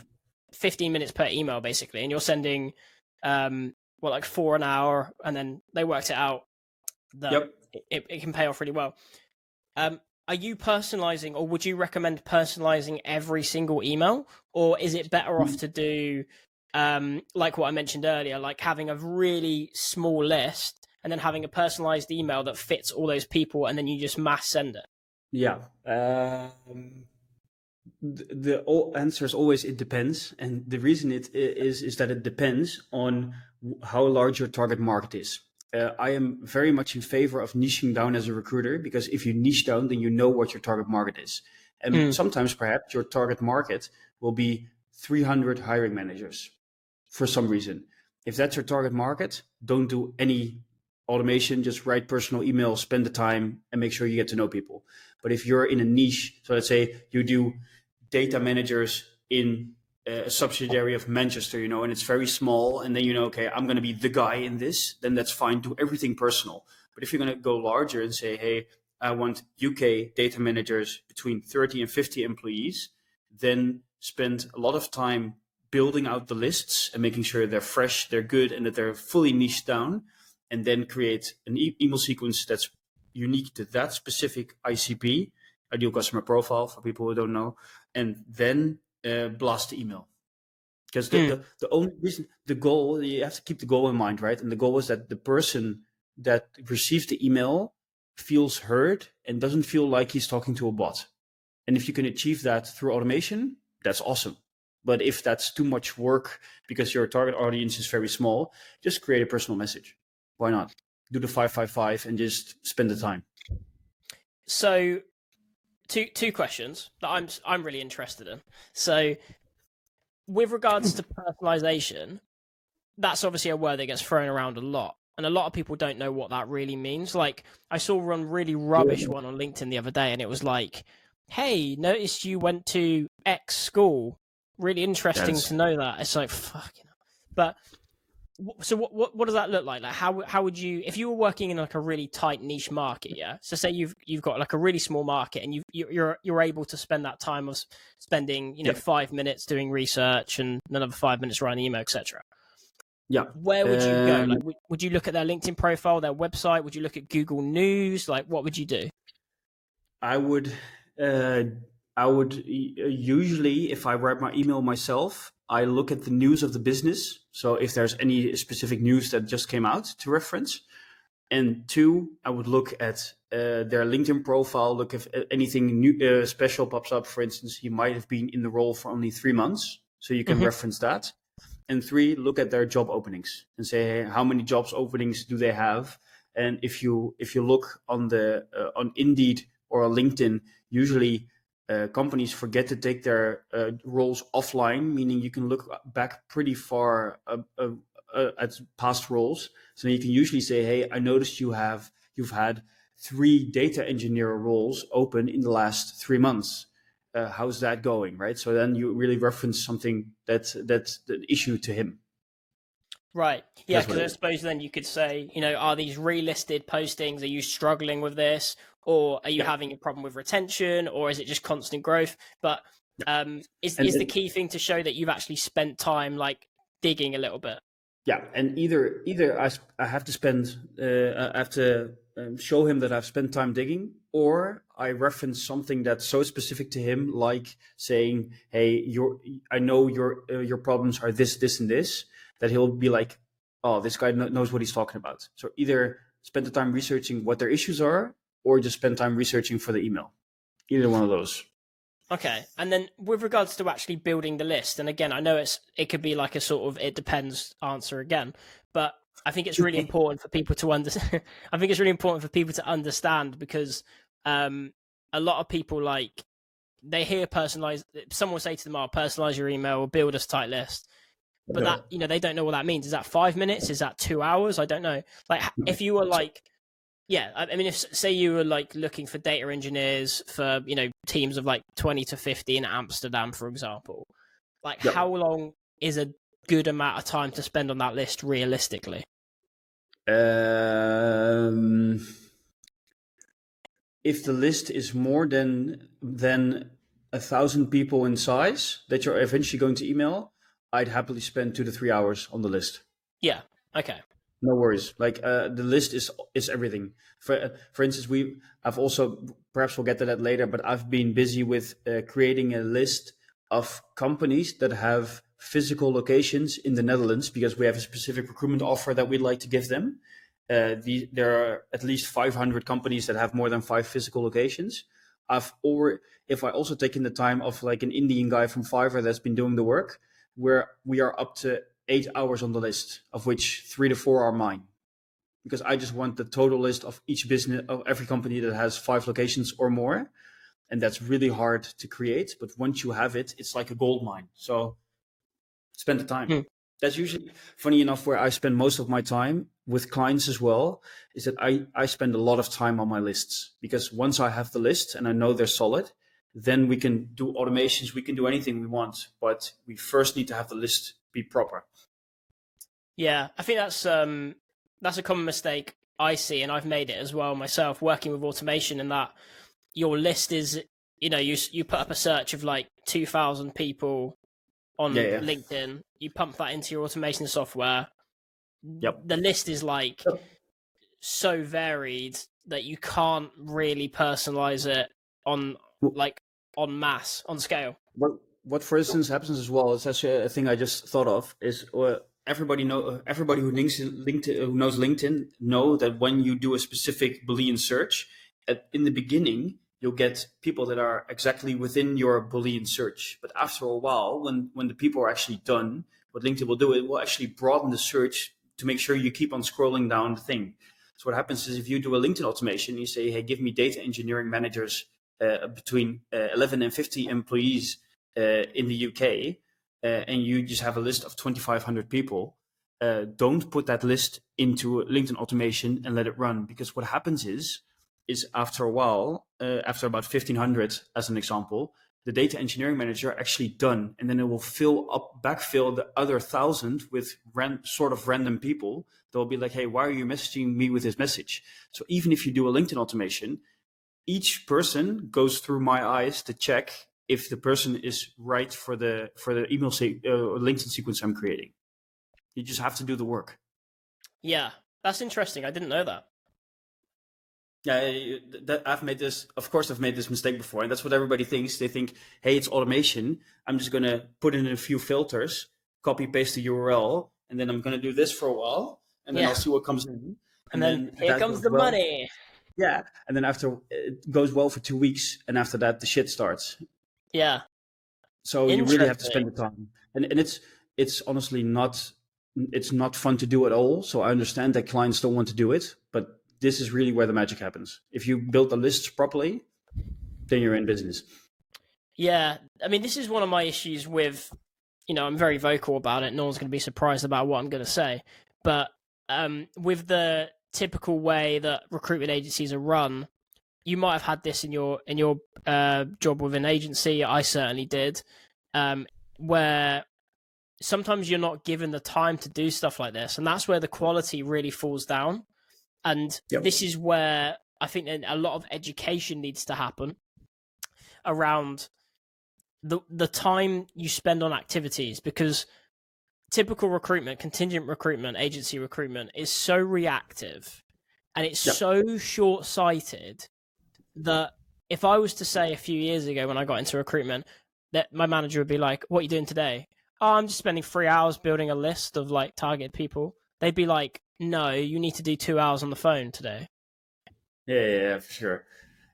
fifteen minutes per email basically, and you're sending um what like four an hour, and then they worked it out that yep. it, it can pay off really well. Um, are you personalizing or would you recommend personalizing every single email? Or is it better off to do um, like what i mentioned earlier like having a really small list and then having a personalized email that fits all those people and then you just mass send it? Yeah. Um, the, the answer is always it depends, and the reason it is is that it depends on how large your target market is. Uh, I am very much in favor of niching down as a recruiter because if you niche down, then you know what your target market is, and mm. sometimes perhaps your target market will be 300 hiring managers for some reason. If that's your target market, don't do any automation, just write personal emails, spend the time, and make sure you get to know people. But if you're in a niche, so let's say you do data managers in a subsidiary of Manchester, you know, and it's very small, and then you know, okay, I'm going to be the guy in this, then that's fine. Do everything personal. But if you're going to go larger and say, hey, I want UK data managers between 30 and 50 employees, then spend a lot of time building out the lists and making sure they're fresh, they're good, and that they're fully niched down and then create an e- email sequence that's unique to that specific ICP, ideal customer profile for people who don't know, and then uh, blast the email. Because the, mm. the, the only reason, the goal, you have to keep the goal in mind, right? And the goal is that the person that receives the email feels heard and doesn't feel like he's talking to a bot. And if you can achieve that through automation, that's awesome. But if that's too much work because your target audience is very small, just create a personal message why not do the 555 and just spend the time so two two questions that i'm i'm really interested in. So with regards to personalization that's obviously a word that gets thrown around a lot and a lot of people don't know what that really means. Like i saw one really rubbish one on linkedin the other day and it was like hey noticed you went to x school. Really interesting yes. to know that. It's like fuck but so what, what what does that look like? Like how how would you if you were working in like a really tight niche market yeah? So say you've you've got like a really small market and you you're you're able to spend that time of spending you know yep. 5 minutes doing research and another 5 minutes writing email etc yeah where would you um, go? Like would, would you look at their linkedin profile their website? Would you look at google news? Like what would you do? I would uh i would usually if i write my email myself I look at the news of the business. So if there's any specific news that just came out to reference. And two, I would look at uh, their LinkedIn profile, look if anything new, uh, special pops up. For instance, he might have been in the role for only three months. So you can mm-hmm. reference that. And three, look at their job openings and say, hey, how many jobs openings do they have? And if you if you look on the uh, on Indeed or on LinkedIn, usually uh, companies forget to take their uh, roles offline, meaning you can look back pretty far uh, uh, uh, at past roles. So you can usually say, "Hey, I noticed you have you've had three data engineer roles open in the last three months. how's that going?" Right. So then you really reference something that's that's the issue to him. Right. Yeah, because I suppose then you could say, you know, are these relisted postings? Are you struggling with this? or are you yeah. having a problem with retention or is it just constant growth but um is, and, is the key thing to show that you've actually spent time like digging a little bit yeah and either either i, I have to spend uh, i have to um, show him that i've spent time digging or i reference something that's so specific to him like saying hey your i know your uh, your problems are this this and this that he'll be like oh this guy knows what he's talking about so either spend the time researching what their issues are or just spend time researching for the email. Either one of those. Okay, and then with regards to actually building the list, and again, I know it's it could be like a sort of it depends answer again, but I think it's really important for people to understand. I think it's really important for people to understand because um, a lot of people like they hear personalize. Someone will say to them, "I'll oh, personalize your email or build a tight list," but yeah. that you know they don't know what that means. Is that five minutes? Is that two hours? I don't know. Like if you were like yeah, I mean, if say you were like looking for data engineers for you know teams of like twenty to fifty in Amsterdam, for example, like yep. how long is a good amount of time to spend on that list realistically? Um, if the list is more than than a thousand people in size that you're eventually going to email, I'd happily spend two to three hours on the list. Yeah. Okay. No worries. Like uh, the list is is everything. For uh, for instance, we I've also perhaps we'll get to that later, but I've been busy with uh, creating a list of companies that have physical locations in the Netherlands because we have a specific recruitment offer that we'd like to give them. Uh, the, there are at least 500 companies that have more than five physical locations. I've or if I also taken the time of like an Indian guy from Fiverr that's been doing the work, where we are up to eight hours on the list, of which three to four are mine. Because I just want the total list of each business of every company that has five locations or more. And that's really hard to create. But once you have it, it's like a gold mine. So spend the time. Hmm. That's usually funny enough where I spend most of my time with clients as well, is that I, I spend a lot of time on my lists because once I have the list and I know they're solid, then we can do automations, we can do anything we want, but we first need to have the list be proper. Yeah, I think that's um that's a common mistake I see, and I've made it as well myself, working with automation, and that your list is, you know, you you put up a search of like two thousand people on Yeah, yeah. LinkedIn, you pump that into your automation software. Yep. The list is like Yep. so varied that you can't really personalize it on like on mass on scale. What what for instance happens as well is actually a thing I just thought of is uh, everybody know everybody who links LinkedIn who knows LinkedIn know that when you do a specific Boolean search at, in the beginning you'll get people that are exactly within your Boolean search, but after a while when when the people are actually done, what LinkedIn will do it will actually broaden the search to make sure you keep on scrolling down the thing. So what happens is if you do a LinkedIn automation, you say, hey, give me data engineering managers between uh, 11 and 50 employees uh, in the UK, uh, and you just have a list of 2,500 people, uh, don't put that list into LinkedIn automation and let it run. Because what happens is, is after a while, uh, after about 1,500, as an example, the data engineering manager actually done, and then it will fill up, backfill the other thousand with ran, sort of random people. They'll be like, "Hey, why are you messaging me with this message?" So even if you do a LinkedIn automation, each person goes through my eyes to check if the person is right for the for the email se- uh, LinkedIn sequence I'm creating. You just have to do the work. Yeah, that's interesting. I didn't know that. Yeah, that I've made this. Of course, I've made this mistake before, and that's what everybody thinks. They think, "Hey, it's automation. I'm just gonna put in a few filters, copy paste the URL, and then I'm gonna do this for a while, and then Yeah. I'll see what comes in." And, then, here comes the well. money. Yeah, and then after it goes well for two weeks, and after that the shit starts. Yeah. So you really have to spend the time, and and it's it's honestly not it's not fun to do at all. So I understand that clients don't want to do it, but this is really where the magic happens. If you build the lists properly, then you're in business. Yeah, I mean, this is one of my issues with, you know, I'm very vocal about it. No one's going to be surprised about what I'm going to say, but um, with the typical way that recruitment agencies are run, you might have had this in your in your uh, job with an agency. I certainly did, um, where sometimes you're not given the time to do stuff like this, and that's where the quality really falls down. And Yep. this is where I think a lot of education needs to happen around the the time you spend on activities because typical recruitment, contingent recruitment, agency recruitment is so reactive and it's Yep. so short sighted that if I was to say a few years ago when I got into recruitment that my manager would be like, What are you doing today? Oh, I'm just spending three hours building a list of like target people. They'd be like, No, you need to do two hours on the phone today. Yeah, yeah, yeah, for sure.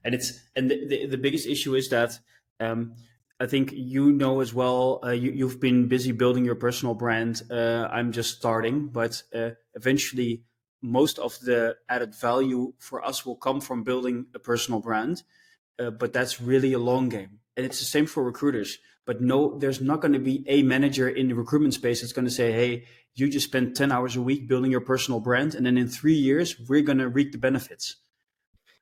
And it's and the, the, the biggest issue is that um, I think you know as well. Uh, you, you've been busy building your personal brand. Uh, I'm just starting, but uh, eventually, most of the added value for us will come from building a personal brand. Uh, but that's really a long game, and it's the same for recruiters. But no, there's not going to be a manager in the recruitment space that's going to say, "Hey, you just spend ten hours a week building your personal brand, and then in three years we're going to reap the benefits."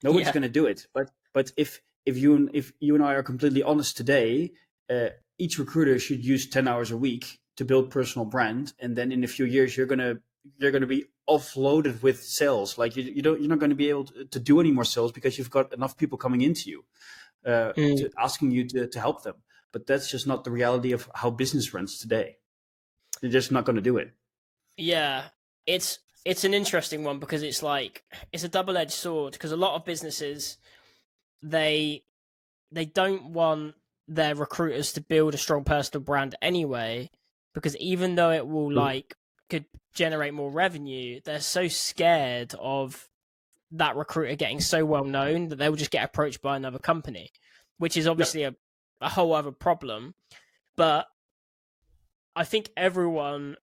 Nobody's Yeah. going to do it. But but if if you and- if you and I are completely honest today, uh, each recruiter should use ten hours a week to build personal brand, and then in a few years you're gonna you're gonna be offloaded with sales. Like you, you don't you're not going to be able to, to do any more sales because you've got enough people coming into you, uh, Mm. to, asking you to to help them. But that's just not the reality of how business runs today. You're just not going to do it. Yeah, it's it's an interesting one because it's like it's a double edged sword because a lot of businesses they they don't want their recruiters to build a strong personal brand anyway because even though it will Mm. like could generate more revenue they're so scared of that recruiter getting so well known that they will just get approached by another company, which is obviously a, a whole other problem. But I think everyone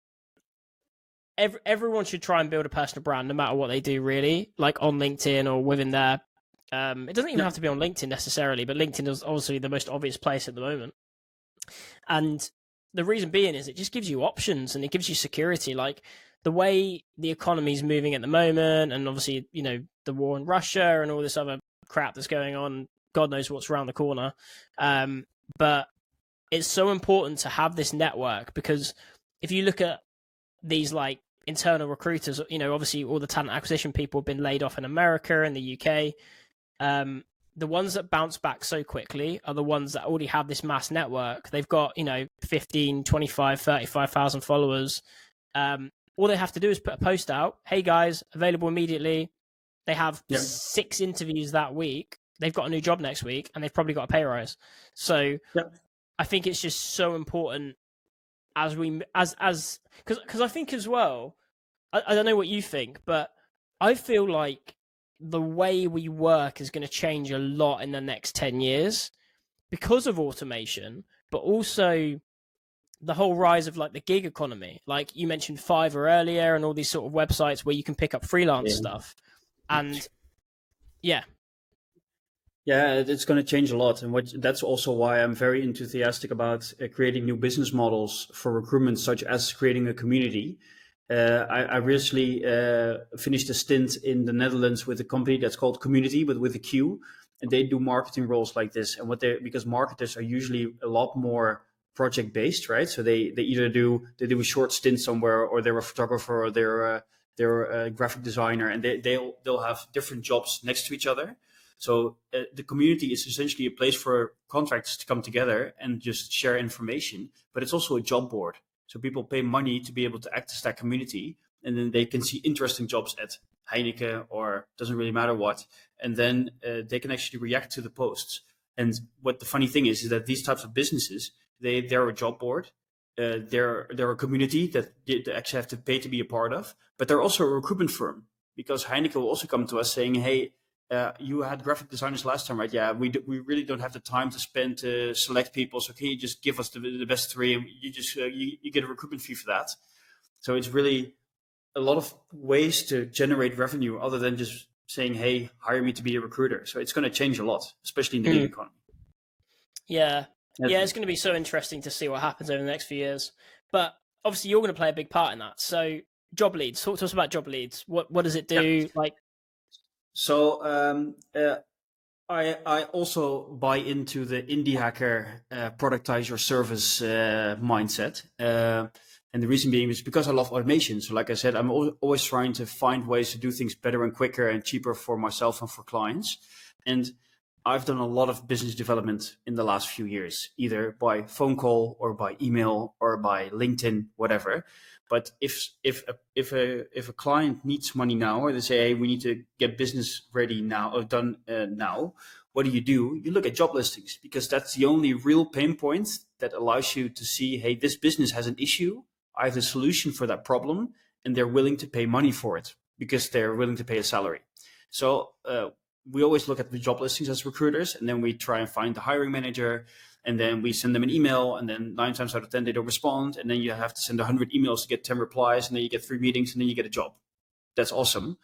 every, everyone should try and build a personal brand no matter what they do really like on linkedin or within their um, it doesn't even have to be on linkedin necessarily but linkedin is obviously the most obvious place at the moment. And the reason being is it just gives you options and it gives you security. Like the way the economy is moving at the moment and obviously you know the war in russia and all this other crap that's going on god knows what's around the corner. Um, but it's so important to have this network because if you look at these like internal recruiters, you know, obviously all the talent acquisition people have been laid off in America and the UK. Um, the ones that bounce back so quickly are the ones that already have this mass network. They've got, you know, 15, 25, 35,000 followers. Um, all they have to do is put a post out. Hey guys, available immediately. They have yeah. six interviews that week. They've got a new job next week and they've probably got a pay rise. So yeah. I think it's just so important as we as as because because I think as well. I, I don't know what you think, but I feel like the way we work is going to change a lot in the next 10 years because of automation, but also the whole rise of like the gig economy. Like you mentioned Fiverr earlier and all these sort of websites where you can pick up freelance yeah. stuff. And yeah, yeah, it's going to change a lot, and what, that's also why I'm very enthusiastic about uh, creating new business models for recruitment, such as creating a community. Uh, I, I, recently uh, finished a stint in the Netherlands with a company that's called Community, but with a Q, and they do marketing roles like this. And what they because marketers are usually a lot more project based, right? So they they either do they do a short stint somewhere, or they're a photographer, or they're a, they're a graphic designer, and they they'll they'll have different jobs next to each other so uh, the community is essentially a place for contractors to come together and just share information, but it's also a job board. So people pay money to be able to access that community, and then they can see interesting jobs at Heineken or doesn't really matter what, and then uh, they can actually react to the posts. And what the funny thing is, is that these types of businesses, they they're a job board, uh, they're they're a community that they actually have to pay to be a part of, but they're also a recruitment firm because Heineken will also come to us saying, hey uh, you had graphic designers last time, right? Yeah, we do, we really don't have the time to spend to select people. So can you just give us the, the best three, and you just uh, you, you get a recruitment fee for that? So it's really a lot of ways to generate revenue other than just saying, "Hey, hire me to be a recruiter." So it's going to change a lot, especially in the mm. gig economy. Yeah, yeah, it's going to be so interesting to see what happens over the next few years. But obviously, you're going to play a big part in that. So, job leads. Talk to us about job leads. What what does it do? Yeah. Like, so um, uh, I I also buy into the indie hacker uh, productize your service uh, mindset. Uh, and the reason being is because I love automation. So, like I said, I'm always trying to find ways to do things better and quicker and cheaper for myself and for clients. And I've done a lot of business development in the last few years, either by phone call or by email or by LinkedIn, whatever. But if if a, if a if a client needs money now, or they say, "Hey, we need to get business ready now or done uh, now," what do you do? You look at job listings because that's the only real pain point that allows you to see, "Hey, this business has an issue. I have a solution for that problem, and they're willing to pay money for it because they're willing to pay a salary." So uh, we always look at the job listings as recruiters, and then we try and find the hiring manager and then we send them an email and then nine times out of ten they don't respond. And then you have to send 100 emails to get 10 replies and then you get three meetings and then you get a job. That's awesome.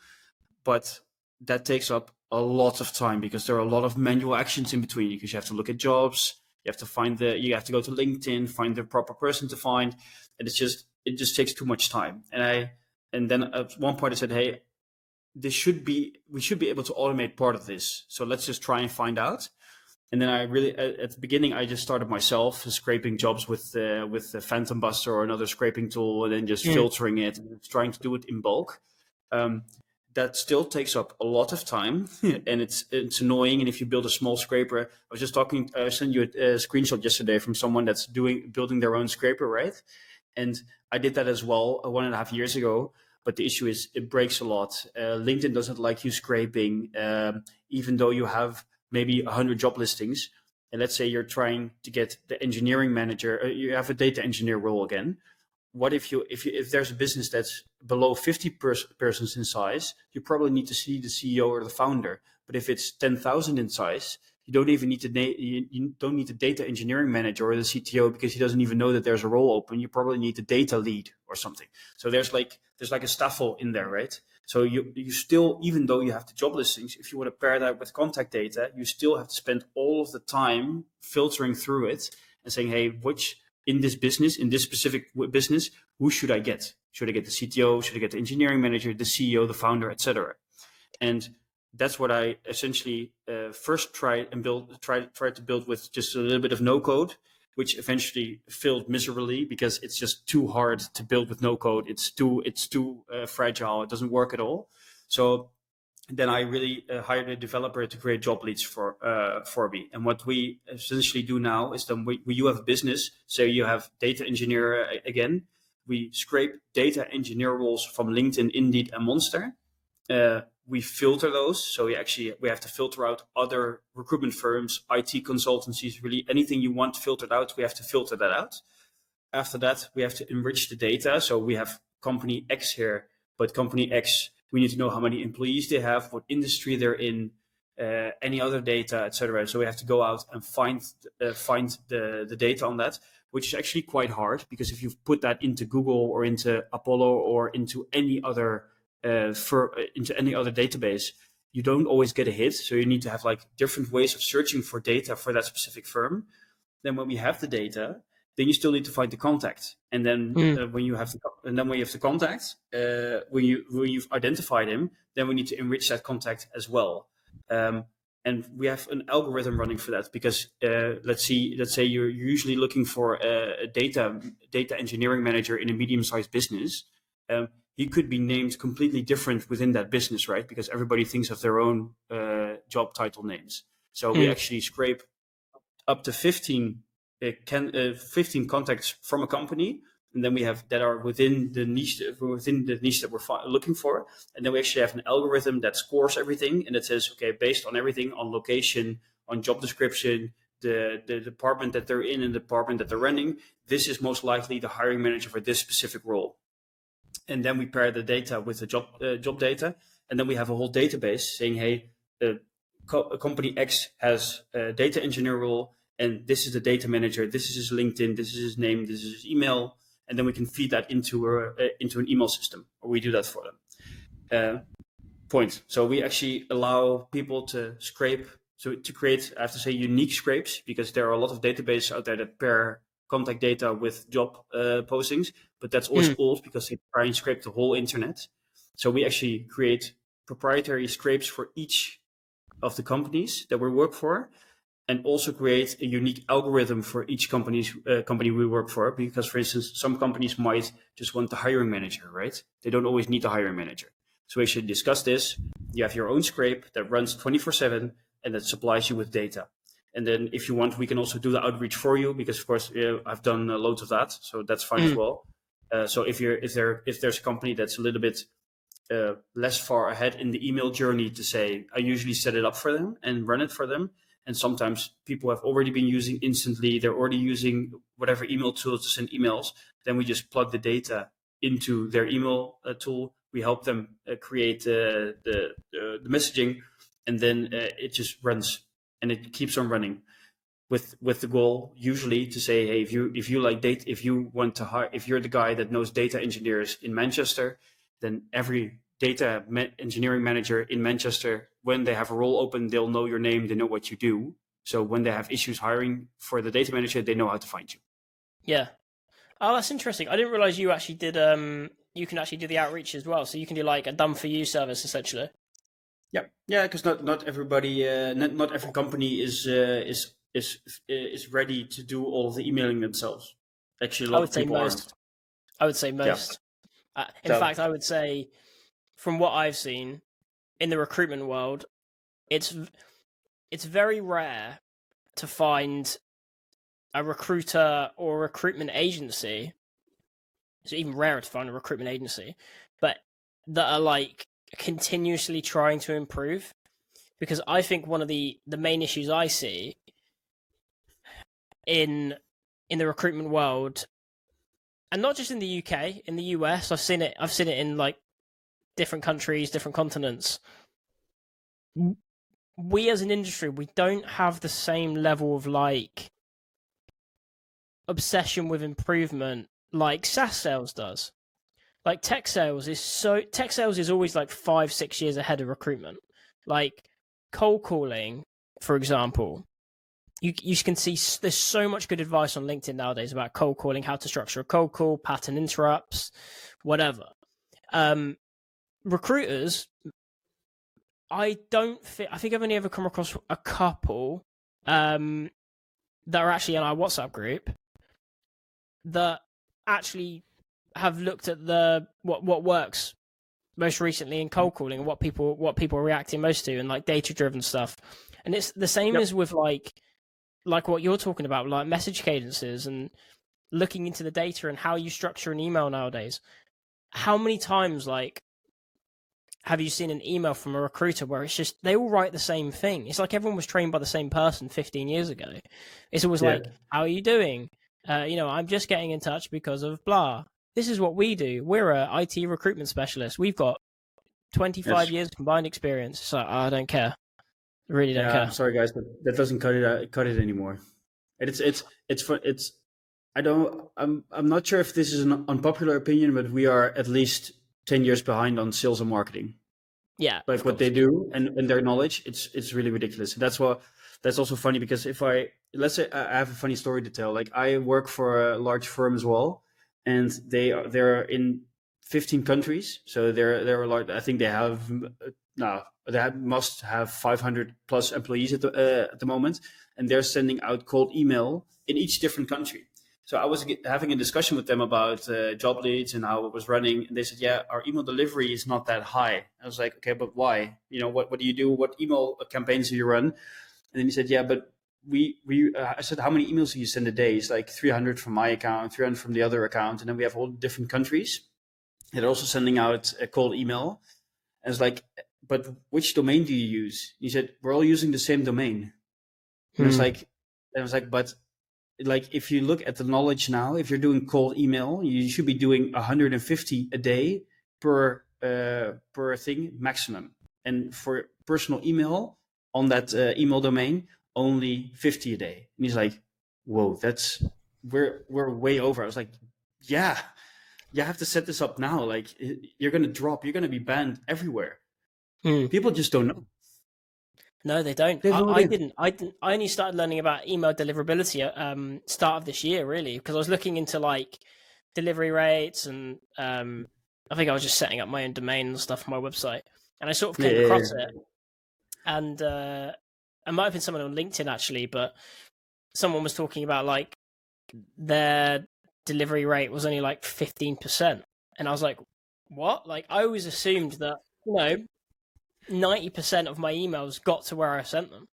But that takes up a lot of time because there are a lot of manual actions in between because you have to look at jobs you have to find the you have to go to linkedin find the proper person to find and it's just it just takes too much time. And i and then at one point i said hey this should be we should be able to automate part of this. So let's just try and find out and then I really at the beginning I just started myself scraping jobs with uh, with the PhantomBuster or another scraping tool, and then just mm. filtering it and trying to do it in bulk. Um, that still takes up a lot of time, and it's it's annoying. And if you build a small scraper, I was just talking. I sent you a, a screenshot yesterday from someone that's doing building their own scraper, right? And I did that as well uh, one and a half years ago. But the issue is it breaks a lot. Uh, LinkedIn doesn't like you scraping, um, even though you have maybe 100 job listings. And let's say you're trying to get the engineering manager uh, you have a data engineer role again. What if you if you if there's a business that's below 50 pers- persons in size you probably need to see the ceo or the founder. But if it's 10,000 in size you don't even need to na- you, you don't need the data engineering manager or the cto because he doesn't even know that there's a role open you probably need the data lead or something so there's like there's like a staffel in there right so you you still even though you have the job listings if you want to pair that with contact data you still have to spend all of the time filtering through it and saying hey which in this business, in this specific business, who should I get? Should I get the CTO? Should I get the engineering manager, the CEO, the founder, etc.? And that's what I essentially uh, first tried and build, tried tried to build with just a little bit of no code, which eventually failed miserably because it's just too hard to build with no code. It's too it's too uh, fragile. It doesn't work at all. So then I really uh, hired a developer to create job leads for uh, for me. And what we essentially do now is then we, we, you have a business, so you have data engineer uh, again. We scrape data engineer roles from LinkedIn, Indeed, and Monster. Uh, we filter those, so we actually we have to filter out other recruitment firms, IT consultancies, really anything you want filtered out. We have to filter that out. After that, we have to enrich the data. So we have company X here, but company X we need to know how many employees they have, what industry they're in, uh, any other data, etc. So we have to go out and find uh, find the the data on that, which is actually quite hard because if you put that into Google or into Apollo or into any other uh, for uh, into any other database, you don't always get a hit. So you need to have like different ways of searching for data for that specific firm. Then when we have the data, then you still need to find the contact. And then mm. uh, when you have the and then when you have the contact, uh, when you when you've identified him, then we need to enrich that contact as well. Um, and we have an algorithm running for that because uh, let's see, let's say you're usually looking for a, a data data engineering manager in a medium sized business. Um, he could be named completely different within that business, right? Because everybody thinks of their own uh, job title names. So mm. we actually scrape up to 15 can, uh, 15 contacts from a company and then we have that are within the niche within the niche that we're fi- looking for and then we actually have an algorithm that scores everything and it says okay based on everything on location on job description the, the department that they're in and the department that they're running this is most likely the hiring manager for this specific role and then we pair the data with the job uh, job data and then we have a whole database saying hey uh, co- company x has a data engineer role and this is the data manager. This is his LinkedIn. This is his name. This is his email, and then we can feed that into a, uh, into an email system, or we do that for them. Uh, point. So we actually allow people to scrape, so to create, I have to say, unique scrapes because there are a lot of databases out there that pair contact data with job uh, postings, but that's always mm. old because they try and scrape the whole internet. So we actually create proprietary scrapes for each of the companies that we work for and also create a unique algorithm for each company's uh, company we work for. Because, for instance, some companies might just want the hiring manager, right? They don't always need the hiring manager. So we should discuss this. You have your own scrape that runs 24 7 and that supplies you with data. And then if you want, we can also do the outreach for you because, of course, I've done uh, loads of that. So that's fine mm. as well. Uh, so if you're if there if there's a company that's a little bit uh, less far ahead in the email journey to say, I usually set it up for them and run it for them. And sometimes people have already been using instantly they're already using whatever email tool to send emails. Then we just plug the data into their email uh, tool. We help them uh, create uh, the, the, messaging and then it just runs and it keeps on running with with the goal usually to say hey if you if you like data if you want to hire if you're the guy that knows data engineers in manchester then every data engineering manager in Manchester, when they have a role open, they'll know your name, they know what you do. So when they have issues hiring for the data manager, they know how to find you. Yeah. Oh, that's interesting. I didn't realize you actually did. Um, you can actually do the outreach as well. So you can do like a done for you service essentially. Yeah, yeah, because not not everybody, uh, not not every company is uh, is is is ready to do all the emailing themselves. Actually, a lot I would say most. Aren't. I would say most. Yeah. Uh, in so, fact, I would say from what I've seen in the recruitment world, it's it's very rare to find a recruiter or a recruitment agency. It's even rarer to find a recruitment agency, but that are like continuously trying to improve. Because I think one of the the main issues I see in in the recruitment world and not just in the UK, in the US, I've seen it. I've seen it in like different countries, different continents. We as an industry, we don't have the same level of like obsession with improvement like SaaS sales does. Like tech sales is so tech sales is always like five, six years ahead of recruitment. Like cold calling, for example, you you can see there's so much good advice on LinkedIn nowadays about cold calling, how to structure a cold call, pattern interrupts, whatever. Um, recruiters, I don't think I think I've only ever come across a couple um, that are actually in our WhatsApp group that actually have looked at the what what works most recently in cold calling and what people what people are reacting most to and like data driven stuff and it's the same yep. as with like like what you're talking about like message cadences and looking into the data and how you structure an email nowadays how many times like have you seen an email from a recruiter where it's just they all write the same thing it's like everyone was trained by the same person 15 years ago it's always yeah. like how are you doing uh, you know i'm just getting in touch because of blah this is what we do. We're a IT recruitment specialist. We've got 25 yes. years combined experience. So I don't care. I really don't yeah, care. I'm sorry, guys, but that doesn't cut it uh, cut it anymore. It's it's it's for it's. I don't. I'm I'm not sure if this is an unpopular opinion, but we are at least 10 years behind on sales and marketing. Yeah, like what they do and, and their knowledge. It's it's really ridiculous. That's what. That's also funny because if I let's say I have a funny story to tell. Like I work for a large firm as well, and they are they're in 15 countries. So they're they're like I think they have now they must have 500 plus employees at the uh, at the moment, and they're sending out cold email in each different country. So I was having a discussion with them about uh, job leads and how it was running, and they said, "Yeah, our email delivery is not that high." I was like, "Okay, but why? You know, what what do you do? What email campaigns do you run?" And then he said, "Yeah, but we we uh, I said how many emails do you send a day? It's like 300 from my account, 300 from the other account, and then we have all different countries. They're also sending out a cold email. And it's like, but which domain do you use? He said we're all using the same domain. And it's hmm. like, I was like, but like if you look at the knowledge now, if you're doing cold email, you should be doing 150 a day per uh, per thing maximum. And for personal email on that uh, email domain, only 50 a day. And he's like, whoa, that's, we're, we're way over. I was like, yeah, you have to set this up now. Like you're going to drop, you're going to be banned everywhere. Mm. People just don't know. No, they don't. I, I, didn't. I didn't. I only started learning about email deliverability at um, start of this year, really, because I was looking into like delivery rates and um, I think I was just setting up my own domain and stuff for my website, and I sort of came yeah, across yeah. it, and uh, it might have been someone on LinkedIn actually, but someone was talking about like their delivery rate was only like 15%. And I was like, what? Like, I always assumed that, you know, 90% of my emails got to where I sent them.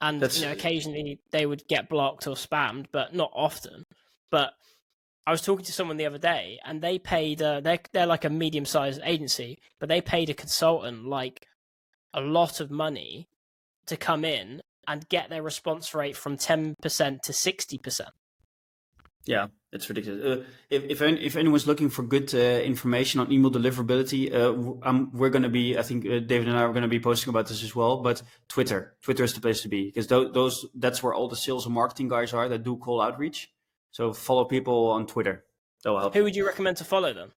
And, That's... you know, occasionally they would get blocked or spammed, but not often. But I was talking to someone the other day and they paid, uh, they're, they're like a medium sized agency, but they paid a consultant like a lot of money to come in and get their response rate from 10% to 60%. Yeah, it's ridiculous. Uh, if if if anyone's looking for good uh, information on email deliverability, uh, um, we're going to be. I think uh, David and I are going to be posting about this as well. But Twitter, Twitter is the place to be because th- those that's where all the sales and marketing guys are that do cold outreach. So follow people on Twitter. That will help. Who would you recommend to follow them?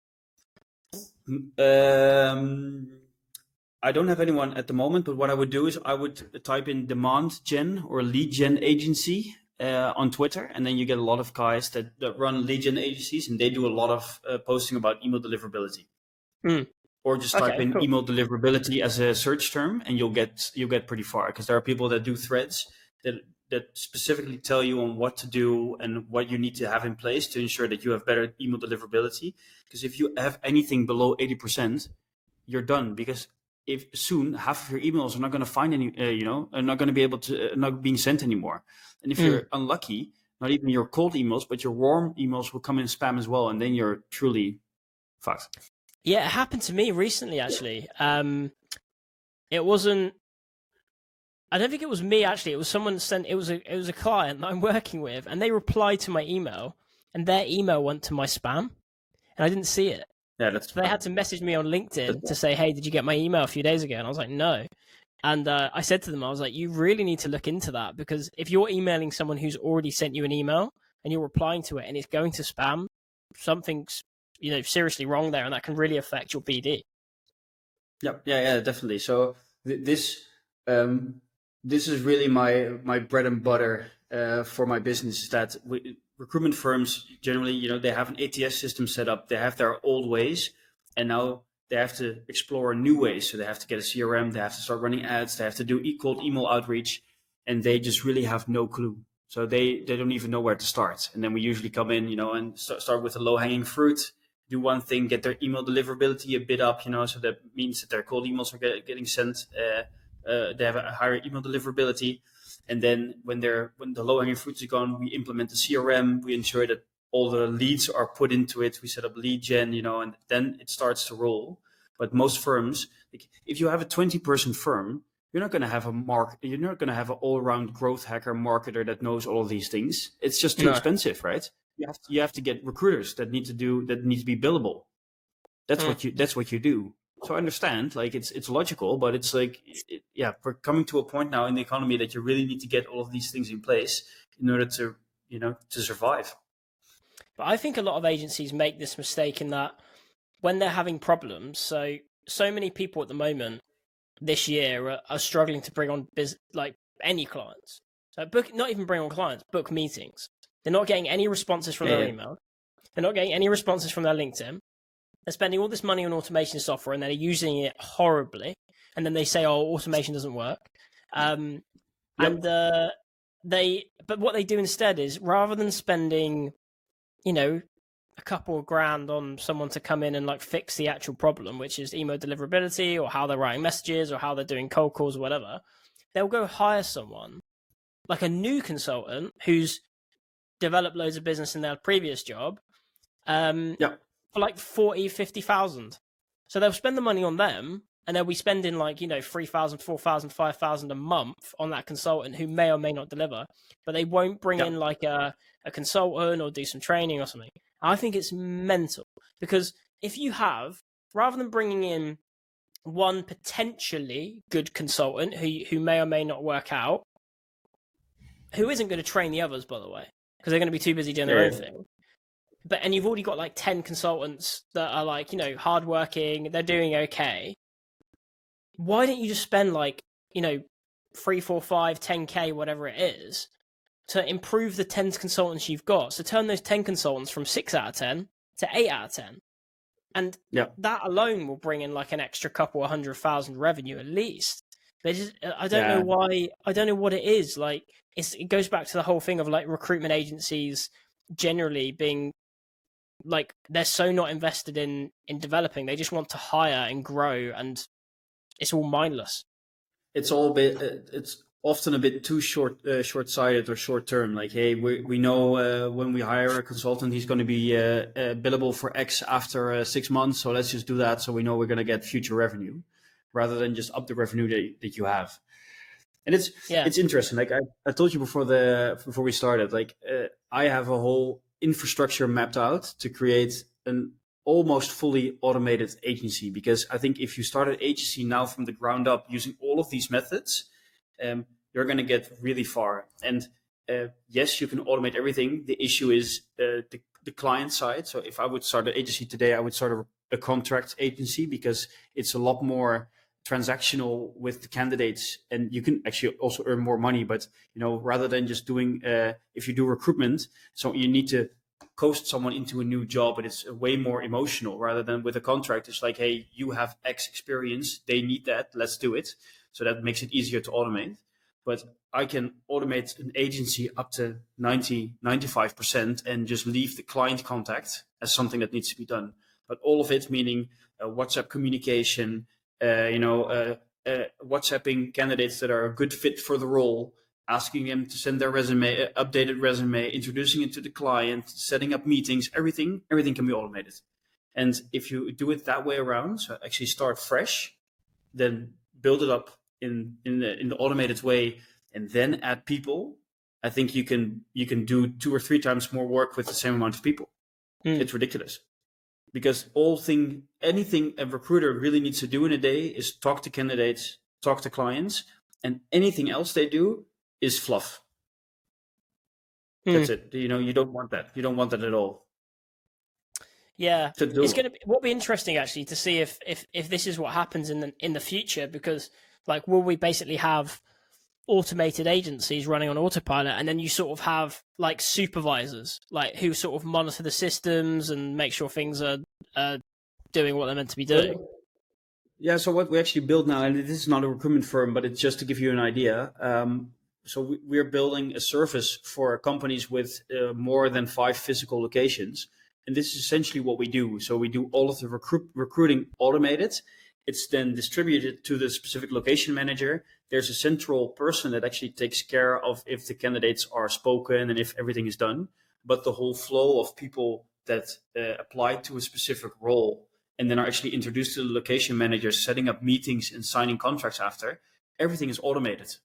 Um, I don't have anyone at the moment, but what I would do is I would type in demand gen or lead gen agency uh, on Twitter, and then you get a lot of guys that, that run lead gen agencies, and they do a lot of uh, posting about email deliverability. Mm. Or just type okay, in cool. email deliverability as a search term, and you'll get you'll get pretty far because there are people that do threads that that specifically tell you on what to do and what you need to have in place to ensure that you have better email deliverability. Because if you have anything below eighty percent, you're done because if soon half of your emails are not going to find any, uh, you know, are not going to be able to, uh, not being sent anymore. And if mm. you're unlucky, not even your cold emails, but your warm emails will come in spam as well, and then you're truly fucked. Yeah, it happened to me recently. Actually, um, it wasn't. I don't think it was me. Actually, it was someone sent. It was a it was a client that I'm working with, and they replied to my email, and their email went to my spam, and I didn't see it. Yeah, that's. They had to message me on LinkedIn to say, "Hey, did you get my email a few days ago?" And I was like, "No." And uh, I said to them, I was like, "You really need to look into that because if you're emailing someone who's already sent you an email and you're replying to it and it's going to spam, something's you know seriously wrong there, and that can really affect your BD." Yep. yeah, yeah, definitely. So th- this um, this is really my my bread and butter uh, for my business. Is that we, recruitment firms generally, you know, they have an ATS system set up. They have their old ways, and now they have to explore new ways. So they have to get a CRM. They have to start running ads. They have to do cold email outreach, and they just really have no clue. So they they don't even know where to start. And then we usually come in, you know, and start, start with the low hanging fruit. Do one thing, get their email deliverability a bit up, you know, so that means that their cold emails are get, getting sent. Uh, uh, they have a higher email deliverability and then when they're when the low hanging fruits are gone, we implement the CRM. We ensure that all the leads are put into it. We set up lead gen, you know, and then it starts to roll. But most firms, like if you have a 20 person firm, you're not going to have a mark. You're not going to have an all round growth hacker marketer that knows all of these things. It's just too no. expensive, right? You have to, you have to get recruiters that need to do that need to be billable. That's mm. what you that's what you do so I understand, like it's it's logical, but it's like, it, yeah, we're coming to a point now in the economy that you really need to get all of these things in place in order to, you know, to survive. But I think a lot of agencies make this mistake in that when they're having problems, so so many people at the moment this year are, are struggling to bring on biz, like any clients. So book, not even bring on clients, book meetings. They're not getting any responses from yeah. their email. They're not getting any responses from their LinkedIn. They're spending all this money on automation software and they're using it horribly. And then they say, "Oh, automation doesn't work." Um, yep. And uh, they, but what they do instead is rather than spending, you know, a couple of grand on someone to come in and like fix the actual problem, which is email deliverability or how they're writing messages or how they're doing cold calls or whatever, they'll go hire someone like a new consultant who's developed loads of business in their previous job. Um, yeah for like 40, 50,000. So they'll spend the money on them and they'll be spending like, you know, 3,000, 4,000, 5,000 a month on that consultant who may or may not deliver, but they won't bring yep. in like a, a consultant or do some training or something. I think it's mental because if you have, rather than bringing in one potentially good consultant who who may or may not work out, who isn't going to train the others, by the way, because they're going to be too busy doing their yeah. own thing but and you've already got like 10 consultants that are like you know hardworking they're doing okay why don't you just spend like you know three four five 10k whatever it is to improve the 10 consultants you've got so turn those 10 consultants from 6 out of 10 to 8 out of 10 and yeah. that alone will bring in like an extra couple of hundred thousand revenue at least but just, uh, i don't yeah. know why i don't know what it is like it goes back to the whole thing of like recruitment agencies generally being like they're so not invested in in developing. They just want to hire and grow, and it's all mindless. It's all a bit. Uh, it's often a bit too short uh, short sighted or short term. Like, hey, we we know uh, when we hire a consultant, he's going to be uh, uh, billable for X after uh, six months. So let's just do that, so we know we're going to get future revenue, rather than just up the revenue that, that you have. And it's yeah. it's interesting. Like I, I told you before the before we started. Like I have a whole infrastructure mapped out to create an almost fully automated agency because I think if you start an agency now from the ground up using all of these methods, um, you're going to get really far. And uh, yes, you can automate everything. The issue is uh, the, the client side. So if I would start an agency today, I would start a, a contract agency because it's a lot more transactional with the candidates and you can actually also earn more money but you know rather than just doing uh, if you do recruitment so you need to coast someone into a new job but it's way more emotional rather than with a contract. It's like hey you have x experience they need that let's do it. So that makes it easier to automate. But i can automate an agency up to 90 95% and just leave the client contact as something that needs to be done. But all of it meaning uh, whatsapp communication you know, uh, uh, WhatsApping candidates that are a good fit for the role, asking them to send their resume, updated resume, introducing it to the client, setting up meetings, everything, everything can be automated. And if you do it that way around, so actually start fresh, then build it up in in the, in the automated way, and then add people. I think you can you can do two or three times more work with the same amount of people. Mm. It's ridiculous. Because all thing anything a recruiter really needs to do in a day is talk to candidates, talk to clients, and anything else they do is fluff. Mm. That's it. You know, you don't want that. You don't want that at all. Yeah, To it's it. going to be what be interesting actually to see if if if this is what happens in the in the future because like will we basically have automated agencies running on autopilot and then you sort of have like supervisors like who sort of monitor the systems and make sure things are uh, doing what they're meant to be doing. Yeah, so what we actually build now, and this is not a recruitment firm, but it's just to give you an idea. Um, so we, we're building a service for companies with uh, more than five physical locations. And this is essentially what we do. So we do all of the recruit, recruiting automated. It's then distributed to the specific location manager. There's a central person that actually takes care of if the candidates are spoken and if everything is done. But the whole flow of people that uh, apply to a specific role and then are actually introduced to the location managers, setting up meetings and signing contracts after, everything is automated.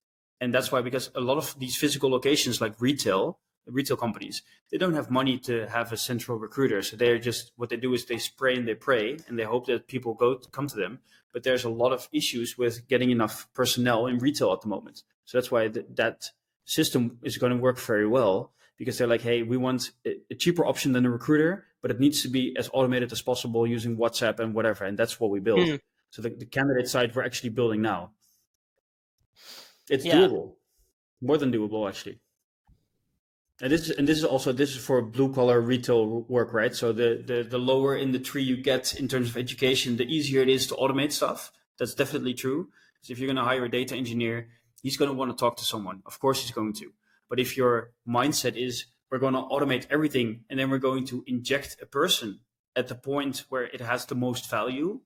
And that's why, because a lot of these physical locations like retail, retail companies, they don't have money to have a central recruiter. So they're just, what they do is they spray and they pray and they hope that people go to come to them. But there's a lot of issues with getting enough personnel in retail at the moment. So that's why th- that system is going to work very well because they're like, hey, we want a cheaper option than a recruiter, but it needs to be as automated as possible using WhatsApp and whatever. And that's what we build. Hmm. So the, the candidate side we're actually building now. It's Yeah. doable, more than doable actually. And this is and this is also this is for blue collar retail work, right? So the, the the lower in the tree you get in terms of education, the easier it is to automate stuff. That's definitely true. So if you're going to hire a data engineer, he's going to want to talk to someone. Of course, he's going to. But if your mindset is we're going to automate everything and then we're going to inject a person at the point where it has the most value,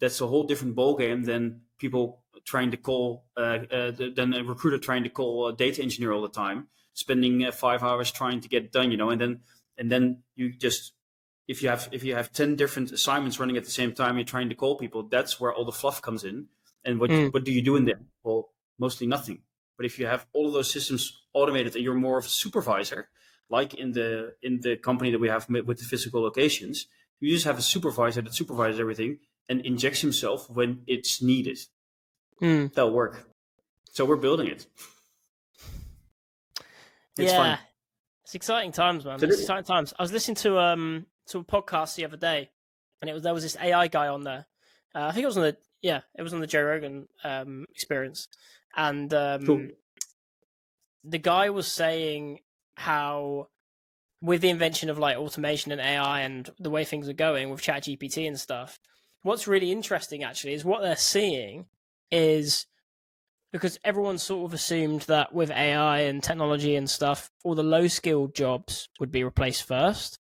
that's a whole different ballgame than people trying to call, uh, uh, than a recruiter trying to call a data engineer all the time, spending uh, five hours trying to get done, you know, and then and then you just if you have if you have ten different assignments running at the same time, you're trying to call people. That's where all the fluff comes in. And what Mm. what do you do in there? Well, mostly nothing. But if you have all of those systems automated and you're more of a supervisor, like in the in the company that we have with the physical locations, you just have a supervisor that supervises everything and injects himself when it's needed. Hmm. That'll work. So we're building it. It's yeah, fun. it's exciting times, man. It's exciting times. I was listening to um to a podcast the other day, and it was there was this AI guy on there. Uh, I think it was on the yeah, it was on the Joe Rogan um experience, and um, Cool. the guy was saying how with the invention of like automation and AI and the way things are going with ChatGPT and stuff, what's really interesting actually is what they're seeing is because everyone sort of assumed that with AI and technology and stuff, all the low skilled jobs would be replaced first.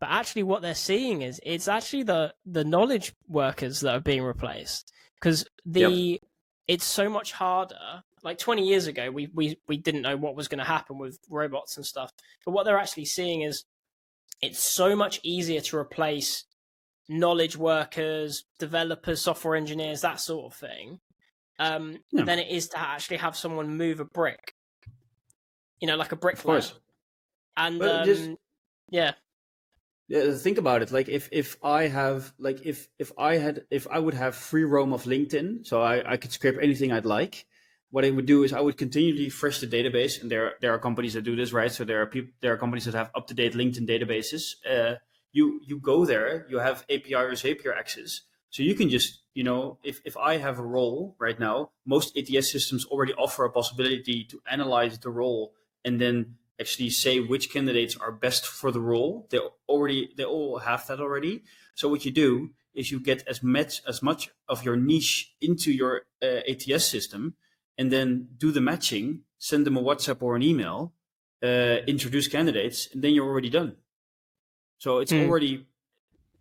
But actually, what they're seeing is it's actually the the knowledge workers that are being replaced because the it's so much harder. Like twenty years ago, we we we didn't know what was going to happen with robots and stuff. But what they're actually seeing is it's so much easier to replace knowledge workers, developers, software engineers, that sort of thing, um, Yeah. than it is to actually have someone move a brick. You know, like a brick. And um, just- yeah, Yeah, think about it. Like if if I have like if if I had if I would have free roam of LinkedIn, so I, I could scrape anything I'd like. What I would do is I would continually refresh the database, and there there are companies that do this, right? So there are people there are companies that have up to date LinkedIn databases. Uh, you you go there, you have API or Zapier access, so you can just you know if if I have a role right now, most ATS systems already offer a possibility to analyze the role and then actually say which candidates are best for the role. They already they all have that already. So what you do is you get as much as much of your niche into your uh, ATS system, and then do the matching. Send them a WhatsApp or an email. Uh, introduce candidates, and then you're already done. So it's Hmm. already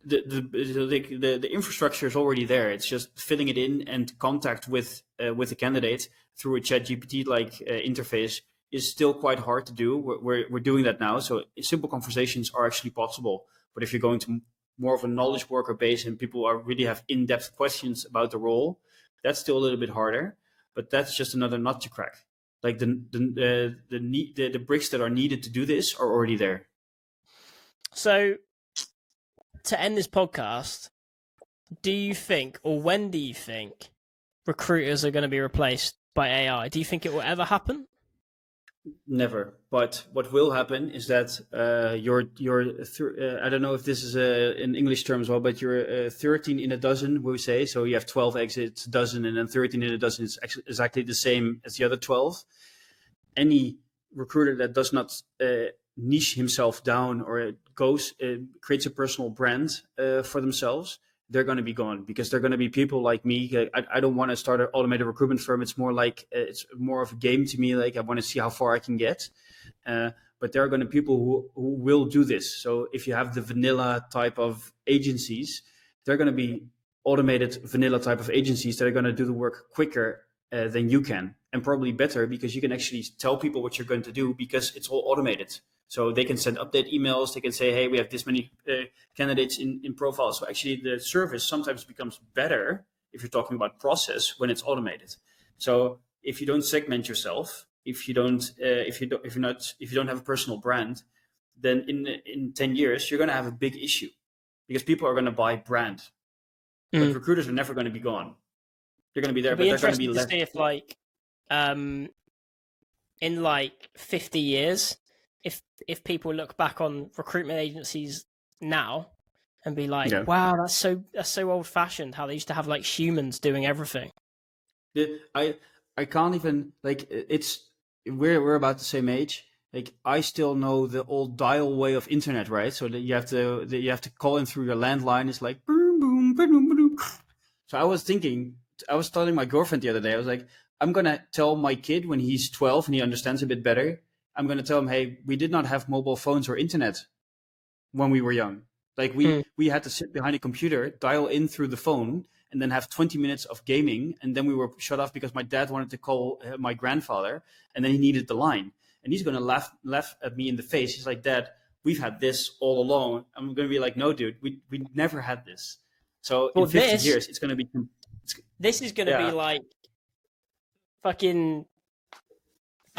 the, the the the infrastructure is already there. It's just filling it in and contact with uh, with the candidate through a Chat GPT like uh, interface is still quite hard to do. We're, we're we're doing that now. So simple conversations are actually possible. But if you're going to more of a knowledge worker base and people are really have in depth questions about the role, that's still a little bit harder. But that's just another nut to crack. Like the the uh, the, the the bricks that are needed to do this are already there. So, to end this podcast, do you think, or when do you think, recruiters are going to be replaced by AI? Do you think it will ever happen? Never. But what will happen is that uh, you're you're th- uh, I don't know if this is a, in English term as well, but you're uh, 13 in a dozen. We say so. You have 12 exits, dozen, and then 13 in a dozen is exactly the same as the other 12. Any recruiter that does not uh, niche himself down or goes creates a personal brand uh, for themselves they're going to be gone because they're going to be people like me. I, I don't want to start an automated recruitment firm. It's more like it's more of a game to me. Like I want to see how far I can get. Uh, but there are going to be people who, who will do this. So if you have the vanilla type of agencies, they're going to be automated vanilla type of agencies that are going to do the work quicker uh, than you can and probably better because you can actually tell people what you're going to do because it's all automated. So they can send update emails. They can say, hey, we have this many uh, candidates in, in profiles. So actually, the service sometimes becomes better if you're talking about process when it's automated. So if you don't segment yourself, if you don't, uh, if you don't, if you're not, if you don't have a personal brand, then in in ten years you're going to have a big issue because people are going to buy brand, mm. but hmm. recruiters are never going to be gone. They're going to be there, It'll but they're going to be less. To see if like, um, in like fifty years, if if people look back on recruitment agencies now and be like, yeah. "Wow, that's so that's so old fashioned." How they used to have like humans doing everything. Yeah, I I can't even like it's we're we're about the same age. Like I still know the old dial way of internet, right? So that you have to that you have to call in through your landline. It's like boom boom boom boom. So I was thinking, I was telling my girlfriend the other day. I was like, I'm gonna tell my kid when he's 12 and he understands a bit better I'm going to tell them, hey, we did not have mobile phones or internet when we were young. Like we mm. we had to sit behind a computer, dial in through the phone, and then have 20 minutes of gaming, and then we were shut off because my dad wanted to call uh, my grandfather, and then he needed the line, and he's going to laugh laugh at me in the face. He's like, Dad, we've had this all along. I'm going to be like, No, dude, we we never had this. So well, in 50 this, years, it's going to be. This is going to yeah. be like fucking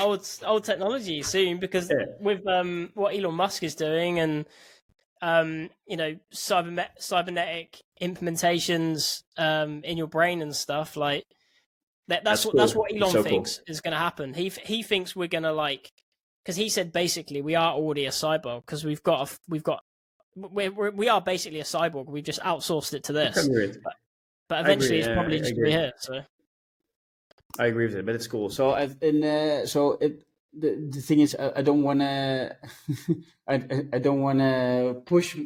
old old technology soon because yeah. with um what Elon Musk is doing and um you know cyber cybernetic implementations um in your brain and stuff like that that's, that's what cool. that's what Elon so thinks cool. is going to happen. He he thinks we're going to like because he said basically we are already a cyborg because we've got a, we've got we're, we're, we are basically a cyborg. We've just outsourced it to this. But, but, eventually, it's probably just gonna be here. So I agree with it, but it's cool. So, in uh, so it the the thing is, I, don't want to, I I don't want to push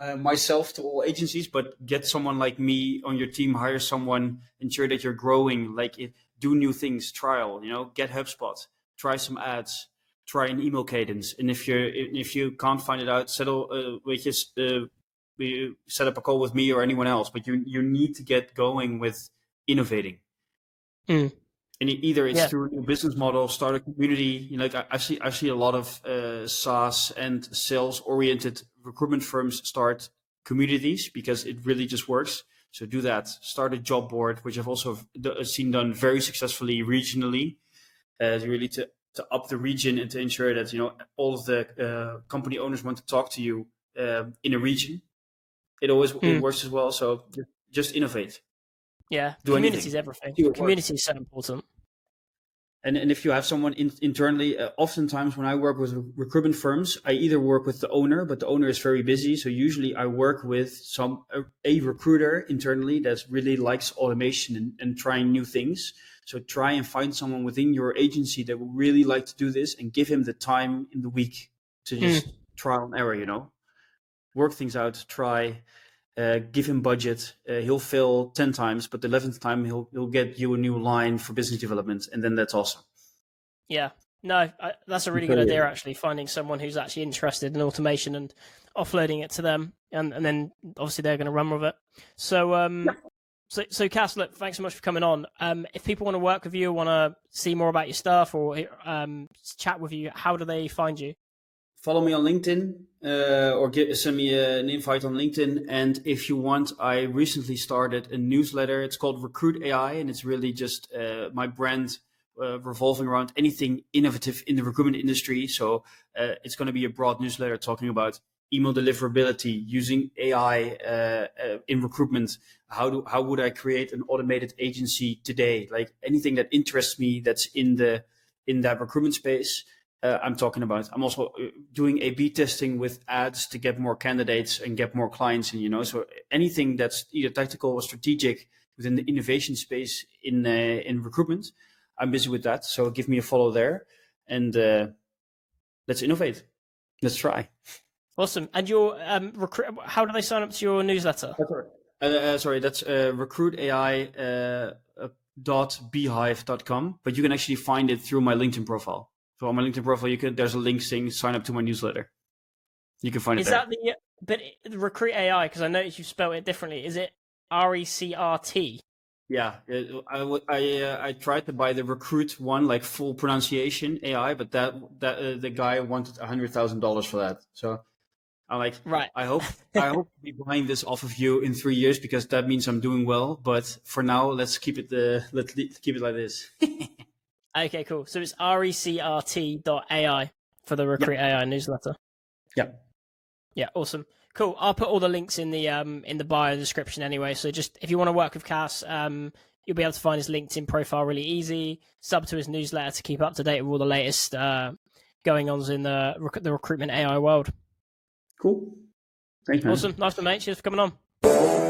uh, myself to all agencies, but get someone like me on your team, hire someone, ensure that you're growing, like it, do new things, trial, you know, get HubSpot, try some ads, try an email cadence, and if you if you can't find it out, settle uh, with just uh, set up a call with me or anyone else. But you you need to get going with innovating. Mm. And either it's yeah. through a new business model, start a community. You know, like I, I see, I see a lot of uh, SaaS and sales-oriented recruitment firms start communities because it really just works. So do that. Start a job board, which I've also seen done very successfully regionally, uh, really to to up the region and to ensure that you know all of the uh, company owners want to talk to you uh, in a region. It always mm. it works as well. So just innovate. Yeah, do community is everything. Community is so important. And, and if you have someone in, internally, uh, oftentimes when I work with recruitment firms, I either work with the owner, but the owner is very busy. So usually I work with some a, a recruiter internally that really likes automation and, and trying new things. So try and find someone within your agency that will really like to do this and give him the time in the week to just mm. trial and error, you know, work things out, try, uh, give him budget. Uh, he'll fail ten times, but the eleventh time he'll he'll get you a new line for business development, and then that's awesome. Yeah, no, I, that's a really good idea. Actually, finding someone who's actually interested in automation and offloading it to them, and and then obviously they're going to run with it. So, um, so so Cas, look, thanks so much for coming on. Um, if people want to work with you, want to see more about your stuff, or um, chat with you, how do they find you? follow me on LinkedIn uh, or get, send me a, an invite on LinkedIn. And if you want, I recently started a newsletter. It's called Recruit AI, and it's really just uh, my brand uh, revolving around anything innovative in the recruitment industry. So uh, it's going to be a broad newsletter talking about email deliverability using AI uh, uh, in recruitment. How do how would I create an automated agency today? Like anything that interests me that's in the in that recruitment space. Uh, I'm talking about. I'm also uh, doing A/B testing with ads to get more candidates and get more clients, and you know, so anything that's either tactical or strategic within the innovation space in uh, in recruitment, I'm busy with that. So give me a follow there, and uh, let's innovate. Let's try. Awesome. And your um, recruit. How do they sign up to your newsletter? Uh, uh, sorry, that's uh, recruitai uh, dot beehiiv.com, but you can actually find it through my LinkedIn profile. So on my LinkedIn profile, you can there's a link saying sign up to my newsletter. You can find Is it there. that the but recruit AI? Because I noticed you spelled it differently. Is it R E C R T? Yeah, I I uh, I tried to buy the recruit one like full pronunciation AI, but that that uh, the guy wanted a hundred thousand dollars for that. So I'm like, Right. I hope I hope to be buying this off of you in three years because that means I'm doing well. But for now, let's keep it uh, let's keep it like this. Okay, cool. So it's recrt.ai for the recruit AI newsletter. yeah. Yeah, awesome. Cool. I'll put all the links in the um in the bio description anyway. So just if you want to work with Cas, um, you'll be able to find his LinkedIn profile really easy. Sub to his newsletter to keep up to date with all the latest uh going ons in the rec- the recruitment AI world. Cool. Thanks, man. Awesome. Nice to meet. You. Cheers for coming on.